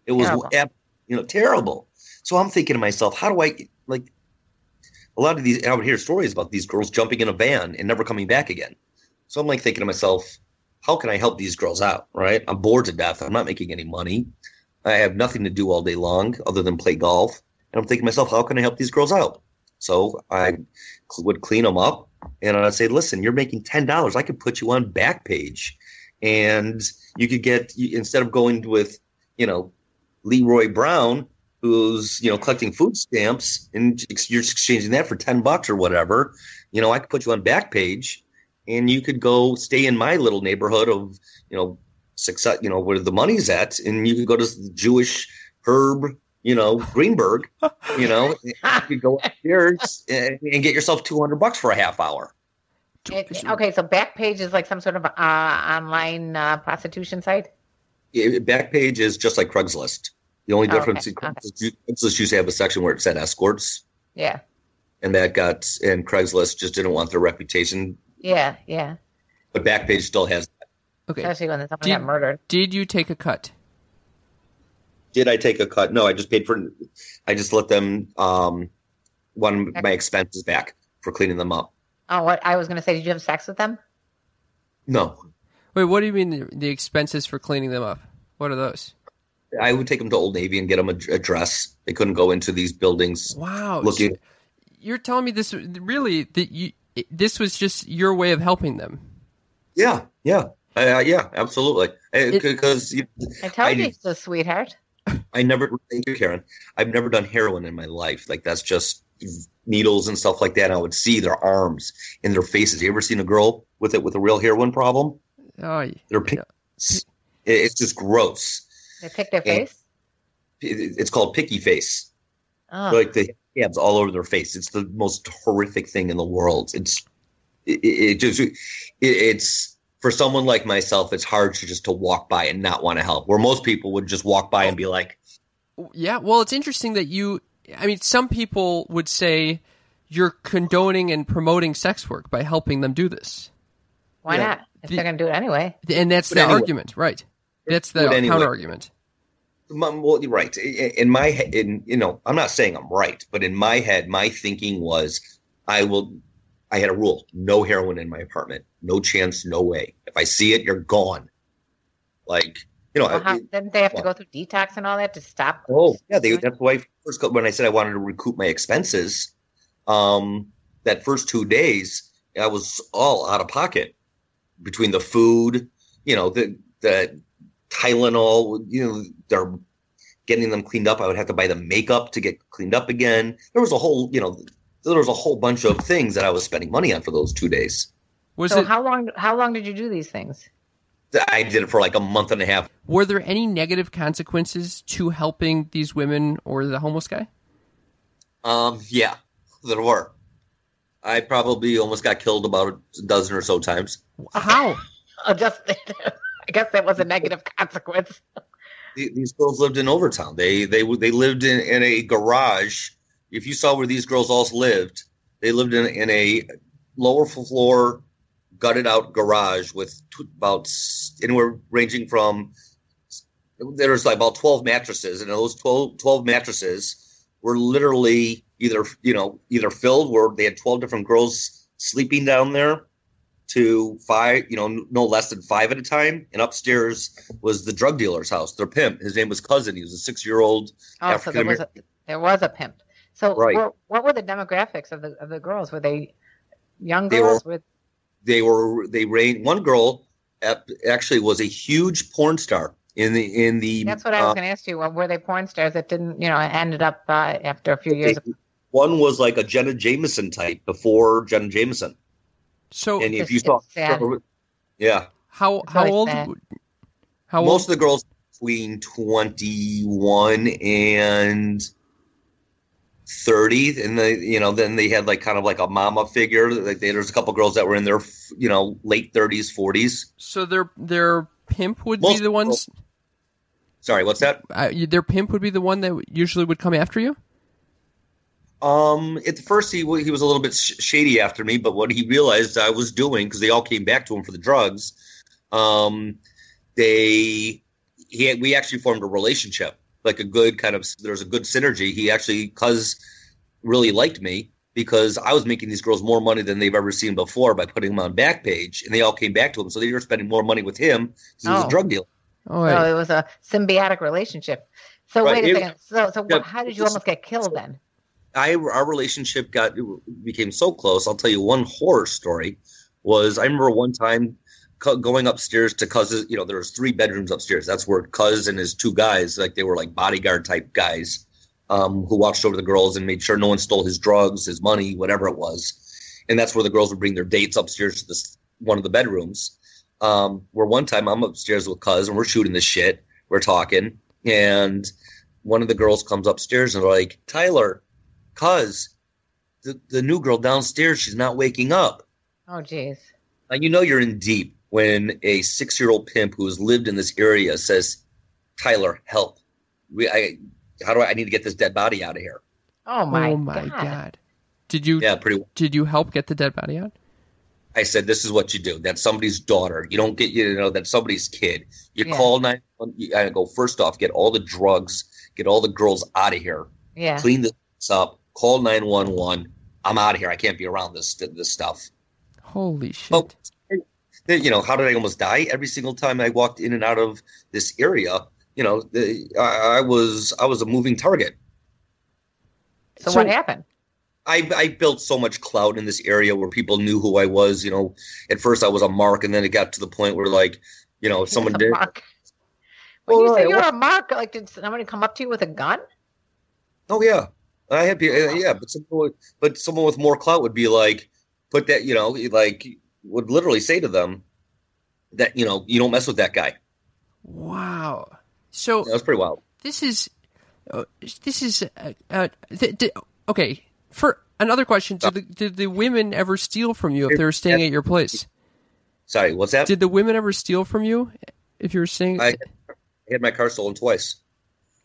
It was Terrible. you know terrible. So I'm thinking to myself, how do I like a lot of these I would hear stories about these girls jumping in a van and never coming back again. So I'm like thinking to myself, how can I help these girls out? Right? I'm bored to death. I'm not making any money. I have nothing to do all day long other than play golf. And I'm thinking to myself, how can I help these girls out? So I would clean them up and I'd say, listen, you're making $10. I could put you on Backpage and you could get, instead of going with, you know, Leroy Brown, who's, you know, collecting food stamps and you're exchanging that for 10 bucks or whatever, you know, I could put you on Backpage and you could go stay in my little neighborhood of, you know, success, you know, where the money's at, and you could go to the Jewish Herb, you know, Greenberg, you know, you could go upstairs and, and get yourself 200 bucks for a half hour. It- okay, so Backpage is like some sort of uh, online uh, prostitution site. It- Backpage is just like Craigslist. The only Oh, difference okay, in Craigslist, Craigslist used to have a section where it said escorts, Yeah, and that got, and Craigslist just didn't want their reputation, yeah, yeah. but Backpage still has. Okay. Especially when someone Did- got murdered. Did you take a cut? Did I take a cut? No, I just paid for. I just let them um, one my expenses back for cleaning them up. Oh, what I was going to say, did you have sex with them? No, Wait, what do you mean the, the expenses for cleaning them up? What are those? I would take them to Old Navy and get them a, a dress. They couldn't go into these buildings Wow. looking. so you're telling me this really that you this was just your way of helping them. Yeah, yeah, uh, yeah, absolutely. Because I told I you, did- he's a sweetheart. I never. Thank you, Karen. I've never done heroin in my life. Like that's just needles and stuff like that. And I would see their arms and their faces. You ever seen a girl with it with a real heroin problem? Oh, Their pic- it- it's just gross. They pick their And- face. It's called picky face. Oh, like the scabs all over their face. It's the most horrific thing in the world. It's it, it it just it, it's for someone like myself. It's hard to just to walk by and not want to help. Where most people would just walk by and be like, oh, Yeah, well, it's interesting that you. I mean, some people would say you're condoning and promoting sex work by helping them do this, why yeah. not? If The- they're going to do it anyway. and that's But the anyway. argument, right? That's the But anyway. counter argument. "Well, you're right." In in my head, in you know, I'm not saying I'm right, but in my head, my thinking was, I will. I had a rule: no heroin in my apartment. No chance, no way. If I see it, you're gone. Like you know, Well, how, I- didn't they have to go through detox and all that to stop? Oh, yeah. They, that's why I first got, when I said I wanted to recoup my expenses, um, that first two days I was all out of pocket between the food, you know, the the Tylenol, you know, they're getting them cleaned up. I would have to buy the makeup to get cleaned up again. There was a whole, you know, there was a whole bunch of things that I was spending money on for those two days. Was so it? how long? How long did you do these things? I did it for like a month and a half. were there any negative consequences to helping these women or the homeless guy? Um, yeah, there were. I probably almost got killed about a dozen or so times. How? Oh, just I guess that was a negative consequence. These girls lived in Overtown. They they they lived in, in a garage. If you saw where these girls all lived, they lived in in a lower floor, gutted out garage with t- about anywhere ranging from there's like about 12 mattresses, and those 12, 12 mattresses were literally either you know either filled where they had 12 different girls sleeping down there to five you know no less than five at a time and upstairs was the drug dealer's house their pimp his name was cousin he was a six year old Oh, so there was a there was a pimp. So Right. were- what were the demographics of the of the girls? Were they young They girls with they were they reigned one girl actually was a huge porn star in the in the That's what I was uh, going to ask you. Well, were they porn stars that didn't, you know, ended up uh, after a few years? Of, one was like a Jenna Jameson type before Jenna Jameson So and if you saw it's yeah how how old? sad. How most old? of the girls between 21 and 30 and they you know then they had like kind of like a mama figure like they, there's a couple girls that were in their you know late 30s 40s So their their pimp would Most be the ones. sorry what's that Uh, their pimp would be the one that usually would come after you. Um at the first he, he was a little bit sh- shady after me but what he realized i was doing because they all came back to him for the drugs um they he had, we actually formed a relationship like a good kind of there's a good synergy he actually cuz really liked me because I was making these girls more money than they've ever seen before by putting them on Backpage, and they all came back to him. So they were spending more money with him because he was Oh. a drug dealer. Oh, so it was a symbiotic relationship. So Right, wait a it- second. So so yeah, how did you almost get killed then? I our relationship got became so close. I'll tell you one horror story. Was I remember one time going upstairs to Cuz's. You know, there was three bedrooms upstairs. That's where Cuz and his two guys, like they were like bodyguard type guys, um, who watched over the girls and made sure no one stole his drugs, his money, whatever it was. And that's where the girls would bring their dates upstairs to this one of the bedrooms. Um, where one time I'm upstairs with Cuz and we're shooting this shit. We're talking, and one of the girls comes upstairs and they're like, Tyler, Cuz, the, the new girl downstairs, she's not waking up. Oh, geez. Now, you know you're in deep when a six year old pimp who has lived in this area says, Tyler, help. We, I, how do I, I need to get this dead body out of here? Oh my, oh my god. Did you Yeah, pretty did you help get the dead body out? I said, this is what you do. That's somebody's daughter. You don't get, you know, that's somebody's kid. You Yeah. call 911. I go, first off, get all the drugs, get all the girls out of here, Yeah. clean this up, call 911. I'm out of here. I can't be around this, this stuff. Holy shit. Oh, you know, how did I almost die? Every single time I walked in and out of this area, you know, the, I, I was I was a moving target. So, So- what happened? I, I built so much clout in this area where people knew who I was. You know, at first I was a mark, and then it got to the point where, like, you know, if someone did, mark. When Well, you say I- you're a mark, like did somebody come up to you with a gun? oh yeah, I had, people, yeah, but someone, would- but someone with more clout would be like, put that, you know, like would literally say to them that you know you don't mess with that guy. Wow. So That was pretty wild. this is uh, this is uh, uh, th- th- okay. For another question, did the, did the women ever steal from you if they were staying at your place? Sorry, what's that? Did the women ever steal from you if you were staying? I had my car stolen twice.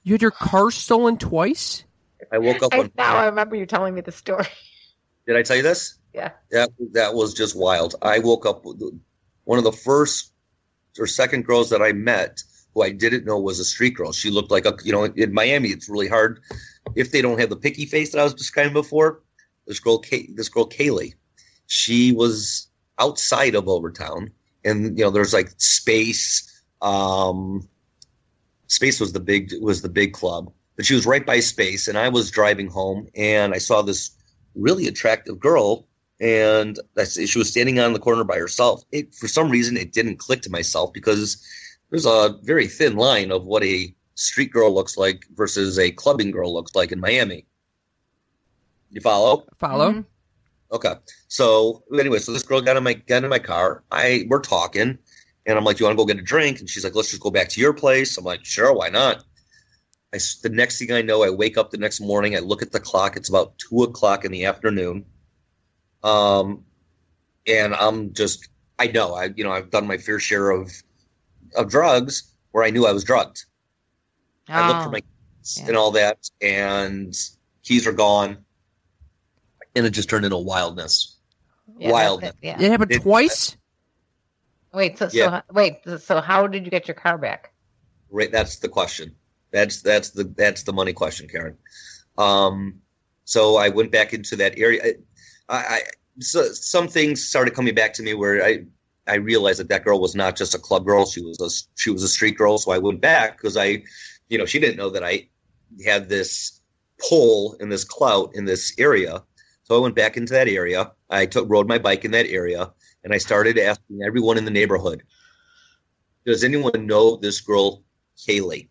you had your car stolen twice. I woke up I, now I remember you telling me the story. Did I tell you this? Yeah. That that was just wild. I woke up with one of the first or second girls that I met who I didn't know was a street girl. She looked like a you know in Miami it's really hard if they don't have the picky face that I was describing before. This girl, Kay, this girl Kaylee, she was outside of Overtown, and you know there's like space. Um, space was the big was the big club, but she was right by space, and I was driving home, and I saw this really attractive girl and that's, she was standing on the corner by herself. It, for some reason, it didn't click to myself because there's a very thin line of what a street girl looks like versus a clubbing girl looks like in Miami. You follow? Follow. Mhm. Okay. So anyway, so this girl got in my got in my car. I we're talking, and I'm like, "You want to go get a drink?" And she's like, "Let's just go back to your place." I'm like, "Sure, why not?" I s the next thing I know, I wake up the next morning. I look at the clock. It's about two o'clock in the afternoon. Um, and I'm just I know I you know I've done my fair share of of drugs where I knew I was drugged. I looked for Oh, my keys yeah. and all that, and keys are gone, and it just turned into wildness. yeah, wild. that's it, Yeah. It happened It- twice. Wait. So, so Yeah. wait. So how did you get your car back? Right, that's the question. That's that's the that's the money question, Karen. Um, so I went back into that area. I, I so some things started coming back to me where I I realized that that girl was not just a club girl; she was a she was a street girl. So I went back because I, you know, she didn't know that I had this pull and this clout in this area. So I went back into that area. I took rode my bike in that area, and I started asking everyone in the neighborhood, "Does anyone know this girl, Kaylee?"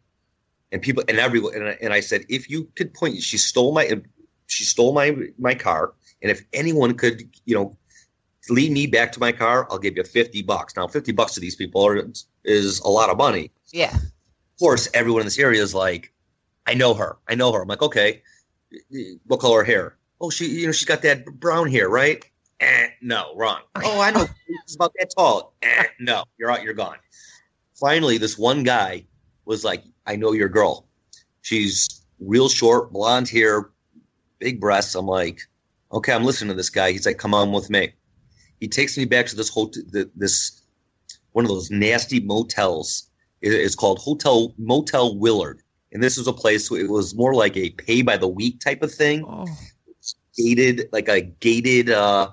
And people and everyone and I, and I said, if you could point, she stole my she stole my my car, and if anyone could, you know, lead me back to my car, I'll give you fifty bucks. Now, fifty bucks to these people are, is a lot of money. Yeah. Of course, everyone in this area is like, I know her. I know her. I'm like, okay, what color hair? Oh, she, you know, she's got that brown hair, right? Eh, no, wrong. Oh, I know. She's about that tall. Eh, no, you're out. You're gone. Finally, this one guy was like, I know your girl. She's real short, blonde hair, big breasts. I'm like, okay, I'm listening to this guy. He's like, come on with me. He takes me back to this whole this one of those nasty motels. It's called Hotel Motel Willard, and this was a place. It was more like a pay by the week type of thing. Oh. Gated, like a gated uh,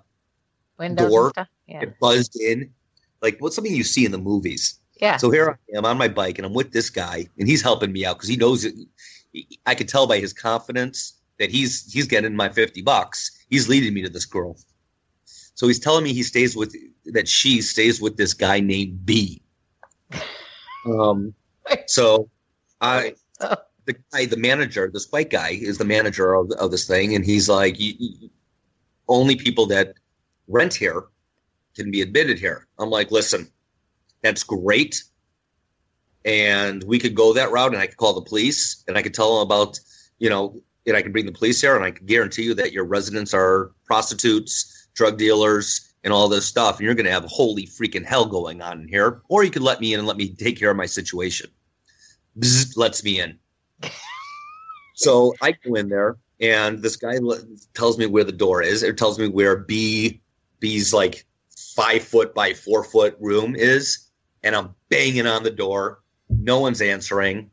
Windows Door. Yeah. it buzzed in, like what's something you see in the movies. Yeah. So here I am on my bike, and I'm with this guy, and he's helping me out because he knows it. I could tell by his confidence that he's he's getting my fifty bucks. He's leading me to this girl. So he's telling me he stays with that she stays with this guy named B. Um. So, I the guy, the manager, this white guy is the manager of, of this thing, and he's like, "You- you- only people that rent here can be admitted here. I'm like, listen, that's great. And we could go that route and I could call the police and I could tell them about, you know, and I could bring the police here and I can guarantee you that your residents are prostitutes, drug dealers, and all this stuff. And you're going to have holy freaking hell going on in here. Or you could let me in and let me take care of my situation. Bzz, lets me in. So I go in there and this guy tells me where the door is. It tells me where B B's like five foot by four foot room is, and I'm banging on the door. No one's answering.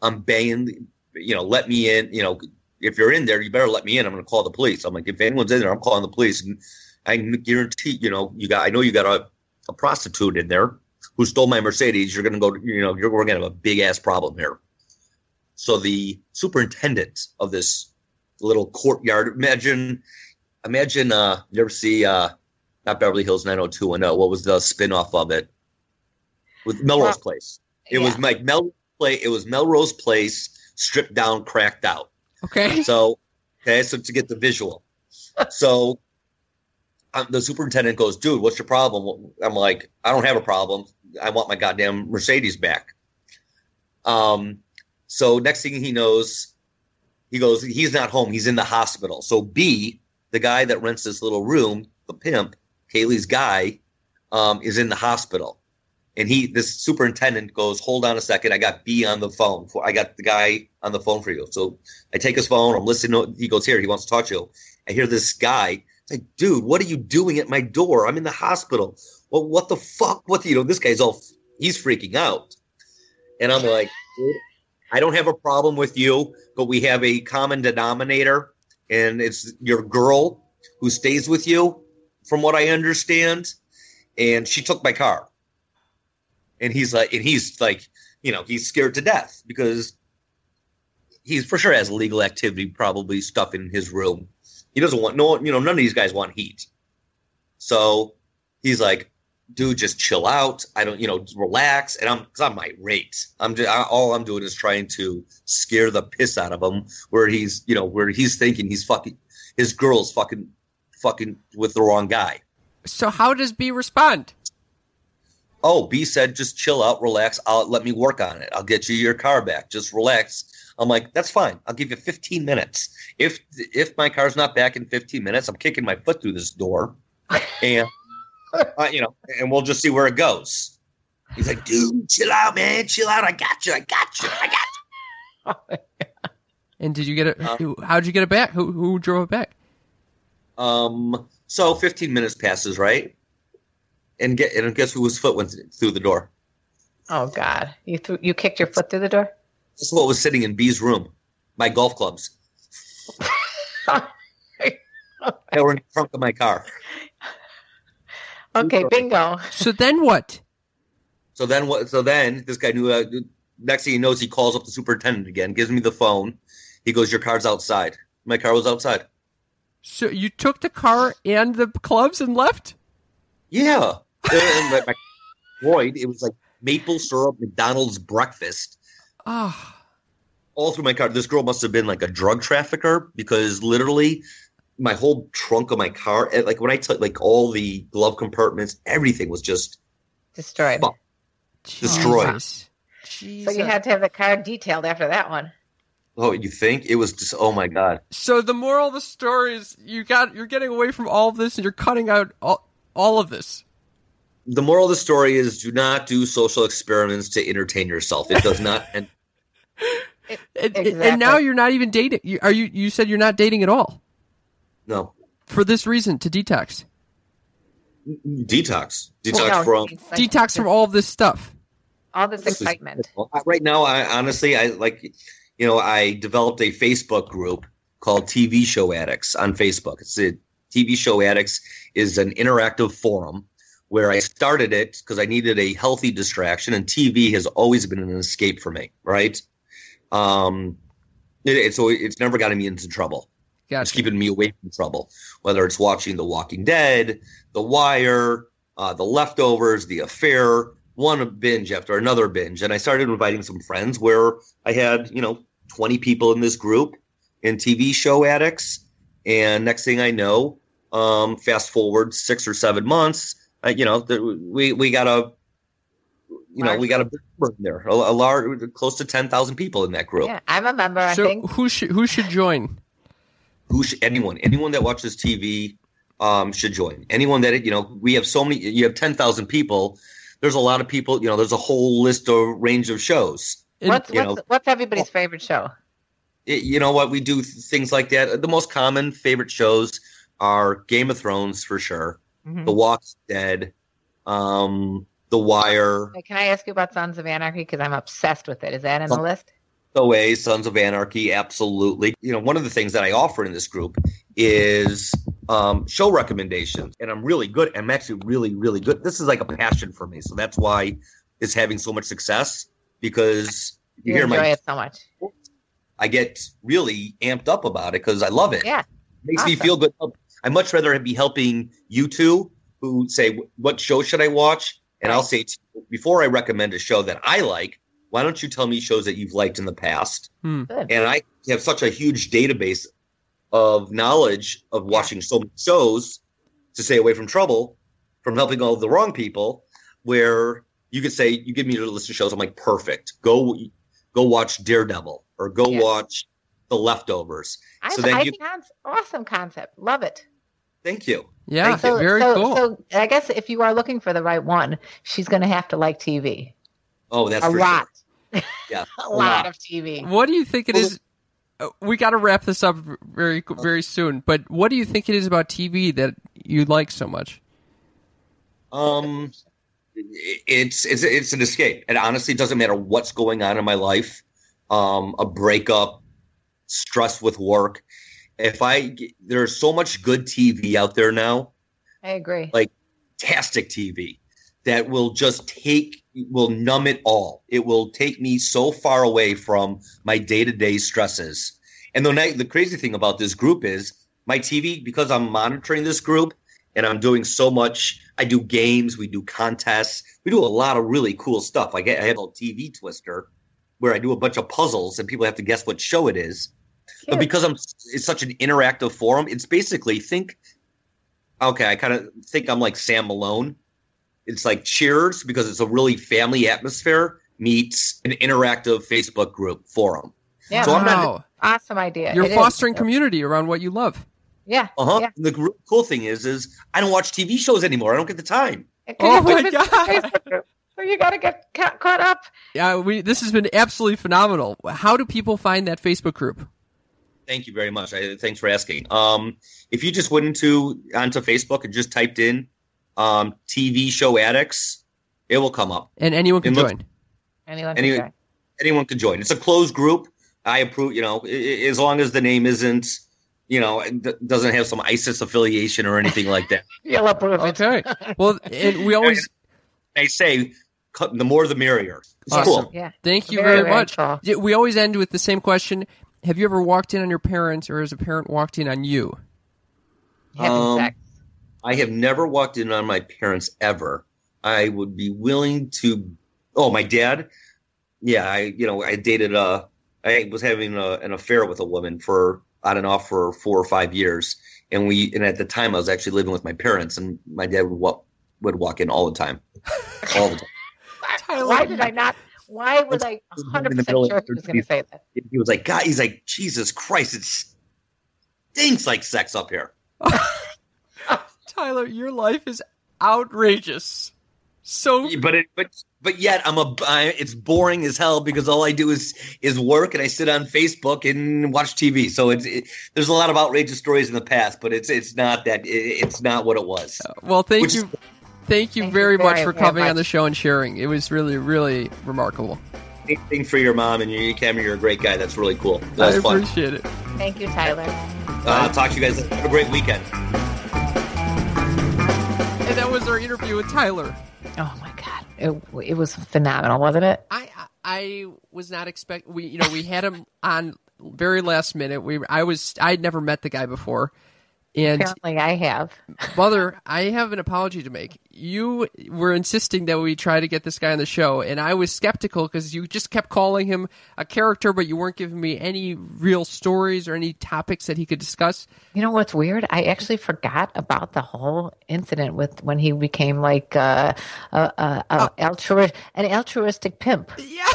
I'm banging. You know, let me in. You know, if you're in there, you better let me in. I'm going to call the police. I'm like, if anyone's in there, I'm calling the police. And I guarantee, you know, you got. I know you got a, a prostitute in there who stole my Mercedes. You're going to go. You know, you're going to have a big ass problem here. So the superintendent of this little courtyard. Imagine, imagine. Uh, you ever see uh, not Beverly Hills 90210? What was the spin-off of it? With Melrose Place. It was like Mel Play. It was Melrose Place stripped down, cracked out. Okay. So, okay, so to get the visual. So um, the superintendent goes, dude, what's your problem? I'm like, I don't have a problem. I want my goddamn Mercedes back. Um, so next thing he knows, he goes, he's not home. He's in the hospital. So B, the guy that rents this little room, the pimp, Kaylee's guy, um, is in the hospital. And he, this superintendent goes, hold on a second. I got B on the phone. For, I got the guy on the phone for you. So I take his phone. I'm listening. He goes, here, he wants to talk to you. I hear this guy. Like, dude, what are you doing at my door? I'm in the hospital. Well, what the fuck? What, you know, this guy's all, he's freaking out. And I'm like, I don't have a problem with you, but we have a common denominator, and it's your girl who stays with you, from what I understand. And she took my car. And he's like, and he's like, you know, he's scared to death because he's for sure has illegal activity, probably stuff in his room. He doesn't want no, you know, none of these guys want heat. So he's like, dude, just chill out. I don't, you know, relax. And I'm, cause I'm irate. I'm just, I, all I'm doing is trying to scare the piss out of him where he's, you know, where he's thinking he's fucking, his girl's fucking, fucking with the wrong guy. So how does B respond? Oh, B said, just chill out, relax. I'll let me work on it. I'll get you your car back. Just relax. I'm like, that's fine. I'll give you 15 minutes. If if my car's not back in 15 minutes, I'm kicking my foot through this door, and uh, you know, and we'll just see where it goes. He's like, dude, chill out, man, chill out. I got you. I got you. I got you. And did you get it? Uh, how'd you get it back? Who who drove it back? Um, so 15 minutes passes, right? And get and guess whose foot went through the door? Oh God, you threw, you kicked your foot through the door. This is what was sitting in B's room. My golf clubs. They were in the trunk of my car. okay, bingo. So then what? So then what? So then this guy knew. Uh, next thing he knows, he calls up the superintendent again, gives me the phone. He goes, "Your car's outside." My car was outside. So you took the car and the clubs and left? Yeah. And my, my Floyd, it was like maple syrup McDonald's breakfast Ah, all through my car. This girl must have been like a drug trafficker because literally my whole trunk of my car, like when I took like all the glove compartments, everything was just Destroyed. Fuck. Destroyed. Jesus. So you had to have the car detailed after that one. oh, you think it was just oh my god. So the moral of the story is you got you're getting away from all of this and you're cutting out all, all of this. The moral of the story is do not do social experiments to entertain yourself. It does not and And, and now you're not even dating. You, are you? You said you're not dating at all no. for this reason to detox. Detox. Detox No, from it's Detox from all of this stuff. all this excitement. Uh, right now, I honestly, I like, you know, I developed a Facebook group called TV Show Addicts on Facebook. It's a TV Show Addicts is an interactive forum where I started it because I needed a healthy distraction, and TV has always been an escape for me. Right? Um, it, it's always, it's never gotten me into trouble. It's keeping me away from trouble, whether it's watching The Walking Dead, The Wire, uh, The Leftovers, The Affair, one binge after another binge. And I started inviting some friends where I had, you know, 20 people in this group in TV show addicts. And next thing I know, um, fast forward six or seven months, I, you know, th- we, we got a, you know, we got a big number in there, a, a large, close to 10,000 people in that group. Yeah, I'm a member. I So think. who should who should join? who should, anyone anyone that watches TV um, should join. Anyone that you know, we have so many. You have ten thousand people. There's a lot of people. You know, there's a whole list of range of shows. What's you what's, know- what's everybody's favorite show? It- you know what? We do th- things like that. The most common favorite shows are Game of Thrones for sure, Mhm. The Walking Dead, um, The Wire, Wait, Can I ask you about Sons of Anarchy? Because I'm obsessed with it. Is that in the Some- list? OA, Sons of Anarchy, absolutely. You know, one of the things that I offer in this group is um, show recommendations, and I'm really good. I'm actually really, really good. This is like a passion for me, so that's why it's having so much success because you, You hear enjoy my, it so much. I get really amped up about it because I love it. Yeah. makes me feel good. I much rather be helping you two who say what show should I watch, and I'll say to you, before I recommend a show that I like, why don't you tell me shows that you've liked in the past? Hmm. And I have such a huge database of knowledge of watching so many shows to stay away from trouble, from helping all the wrong people, where you could say you give me a list of shows, I'm like perfect. Go go watch Daredevil or go Yeah. watch The Leftovers. I, So then I you- think that's awesome concept. Love it. Thank you. Yeah, Thank you. very so, cool. So I guess if you are looking for the right one, she's going to have to like TV Oh, that's a for lot. Sure. Yeah, a a lot lot. of TV. what do you think it Well, is? uh, We got to wrap this up very very soon. But what do you think it is about TV that you like so much? Um, it's it's it's an escape. It honestly doesn't matter what's going on in my life. Um, a breakup, stress with work. If I there's so much good TV out there now, I agree. Like- fantastic TV that will just take will numb it all. It will take me so far away from my day to day stresses. And the night, the crazy thing about this group is my TV because I'm monitoring this group and I'm doing so much. I do games, we do contests, we do a lot of really cool stuff. Like I have a TV twister where I do a bunch of puzzles and people have to guess what show it is. But because I'm it's such an interactive forum, it's basically think okay, I kind of think I'm like Sam Malone. It's like Cheers because it's a really family atmosphere meets an interactive Facebook group forum. yeah, so I'm not- awesome idea. you're It is. fostering community around what you love. Yeah. Uh-huh. yeah. The gr- cool thing is is I don't watch TV shows anymore. I don't get the time. Oh You've my God. So you got to get ca- caught up. Yeah, we this has been absolutely phenomenal. How do people find that Facebook group? Thank you very much. I, thanks for asking. Um, if you just went into onto Facebook and just typed in um, TV show addicts, it will come up. And anyone can It looks- join. Anyone can join. anyone can join. It's a closed group. I approve, you know, i- i- as long as the name isn't, you know, d- doesn't have some ISIS affiliation or anything like that. You'll approve it. Okay. Well, and we always I say, cut- the more the merrier. It's Awesome. cool. Yeah. thank you Very, very, very much. cool. Yeah, We always end with the same question: Have you ever walked in on your parents, or has a parent walked in on you? Having Um, sex. I have never walked in on my parents ever. I would be willing to. Oh, my dad. Yeah, I you know I dated a. I was having a, an affair with a woman for on and off for four or five years, and we and at the time I was actually living with my parents, and my dad would walk would walk in all the time, all the time. Tyler, Why did I not? Why was I 100% sure he was going to say that? He was like, God, he's like, Jesus Christ, it stinks like sex up here. Tyler, your life is outrageous. So but it, but but yet I'm a I, it's boring as hell because all I do is is work and I sit on Facebook and watch TV. So it's it, there's a lot of outrageous stories in the past, but it's it's not that it, it's not what it was. well, thank Which is- you, thank you Thank you very much very, for very coming on the show and sharing. It was really, really remarkable. Anything for your mom and you, Cameron, you're a great guy. That's really cool. I That was fun. appreciate it. Thank you, Tyler. Uh, talk to you guys. Have a great weekend. And that was our interview with Tyler. Oh my God, it, it was phenomenal, wasn't it? I I I was not expect we you know we had him on very last minute. We I was I had never met the guy before, and Apparently, I have. mother, I have an apology to make. You were insisting that we try to get this guy on the show, and I was skeptical because you just kept calling him a character, but you weren't giving me any real stories or any topics that he could discuss. You know what's weird? I actually forgot about the whole incident with when he became like uh, a, a, a altruist, an altruistic pimp, Yeah,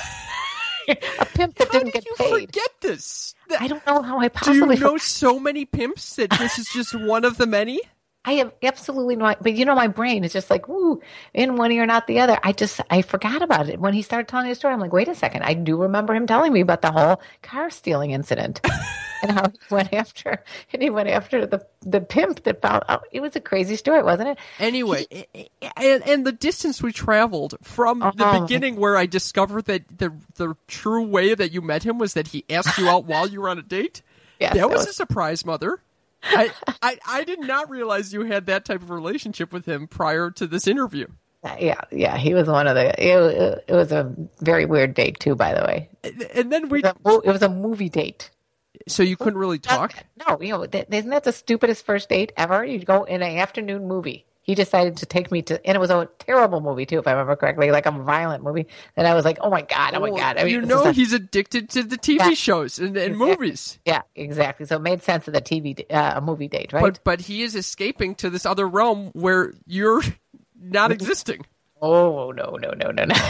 a pimp that how didn't did get you paid. forget this? I don't know how I possibly. Do you know forgot. so many pimps that this is just one of the many? I have absolutely no. But you know, my brain is just like, woo, in one ear, not the other. I just I forgot about it when he started telling his story. I'm like, wait a second, I do remember him telling me about the whole car stealing incident. And how he went after, and he went after the the pimp that found. Oh, it was a crazy story, wasn't it? Anyway, and, and the distance we traveled from the Uh-huh. beginning where I discovered that the the true way that you met him was that he asked you out while you were on a date. Yes, that that was, was- a surprise, mother. I, I I did not realize you had that type of relationship with him prior to this interview. Uh, yeah, yeah, he was one of the. It, it was a very weird date too, by the way. And, then we, It was a, it was a movie date. so you couldn't really talk. No, you know, th- isn't that the stupidest first date ever? You go in an afternoon movie. He decided to take me to, and it was a terrible movie too, if I remember correctly, like a violent movie. And I was like, oh my god, oh my Well, god. I mean, you know a- he's addicted to the TV Yeah. shows and, and Exactly. movies. yeah, exactly. So it made sense of the TV, uh, movie date, right? But but he is escaping to this other realm where you're not existing. oh no, no, no, no, no.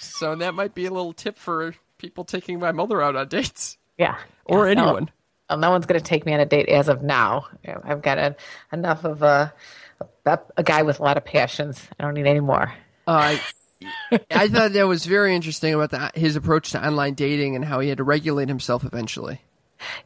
So that might be a little tip for people taking my mother out on dates yeah, or yeah, anyone. Well, no one's going to take me on a date as of now. I've got a, enough of a, a a guy with a lot of passions. I don't need any more. Uh, I thought that was very interesting about the, his approach to online dating and how he had to regulate himself eventually.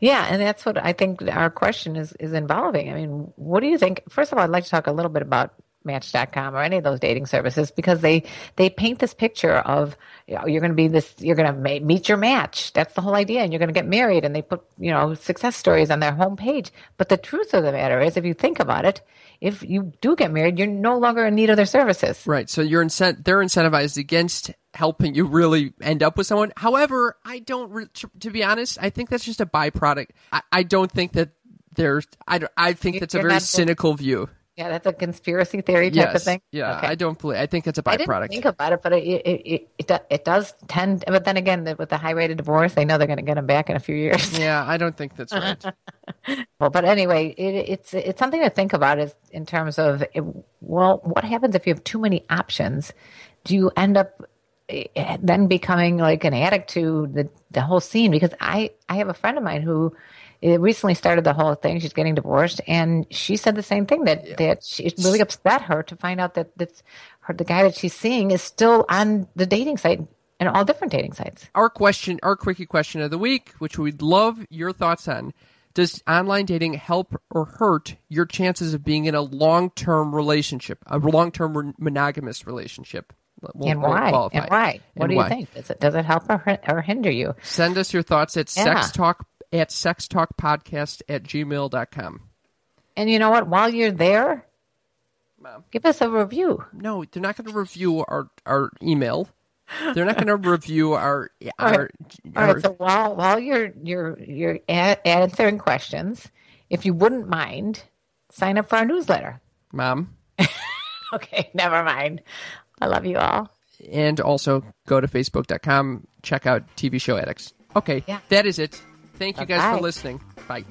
Yeah, and that's what I think our question is is involving. I mean, what do you think? First of all, I'd like to talk a little bit about Match.com or any of those dating services because they they paint this picture of you know, you're going to be this you're going to ma- meet your match. That's the whole idea, and you're going to get married. And they put you know success stories on their homepage. But the truth of the matter is, if you think about it, if you do get married, you're no longer in need of their services. Right. So you're incent- they're incentivized against helping you really end up with someone. However, I don't, re- to, to be honest, I think that's just a byproduct. I, I don't think that there's, I, I think that's a very cynical view. Yeah, that's a conspiracy theory type of thing. Yeah. Okay. I don't believe, I think it's a I didn't byproduct. think about it, but it it, it, it, does tend. But then again, with the high rate of divorce, they know they're going to get them back in a few years. yeah. I don't think that's right. well, but anyway, it, it's it's something to think about. Is in terms of well, what happens if you have too many options? Do you end up eh, then becoming like an addict to the the whole scene? Because I I have a friend of mine who. Eh, recently started the whole thing. She's getting divorced, and she said the same thing that that she, it really upset her to find out that that's her the guy that she's seeing is still on the dating site and all different dating sites. our question, our quickie question of the week, which we'd love your thoughts on. Does online dating help or hurt your chances of being in a long-term relationship, a long-term monogamous relationship? We'll- and we'll why? And why? What And do you think? Does it does it help or, or hinder you? Send us your thoughts at Yeah. sextalk at sextalkpodcast at gmail.com. And you know what? While you're there, Mom. give us a review. No, they're not going to review our, our email. They're not going to review our our, All our right. So while while you're you're you're a- answering questions, if you wouldn't mind, sign up for our newsletter. mom. Okay, never mind. I love you all. and also go to facebook.com check out tv show addicts okay Yeah. that is it thank you guys Bye-bye. for listening bye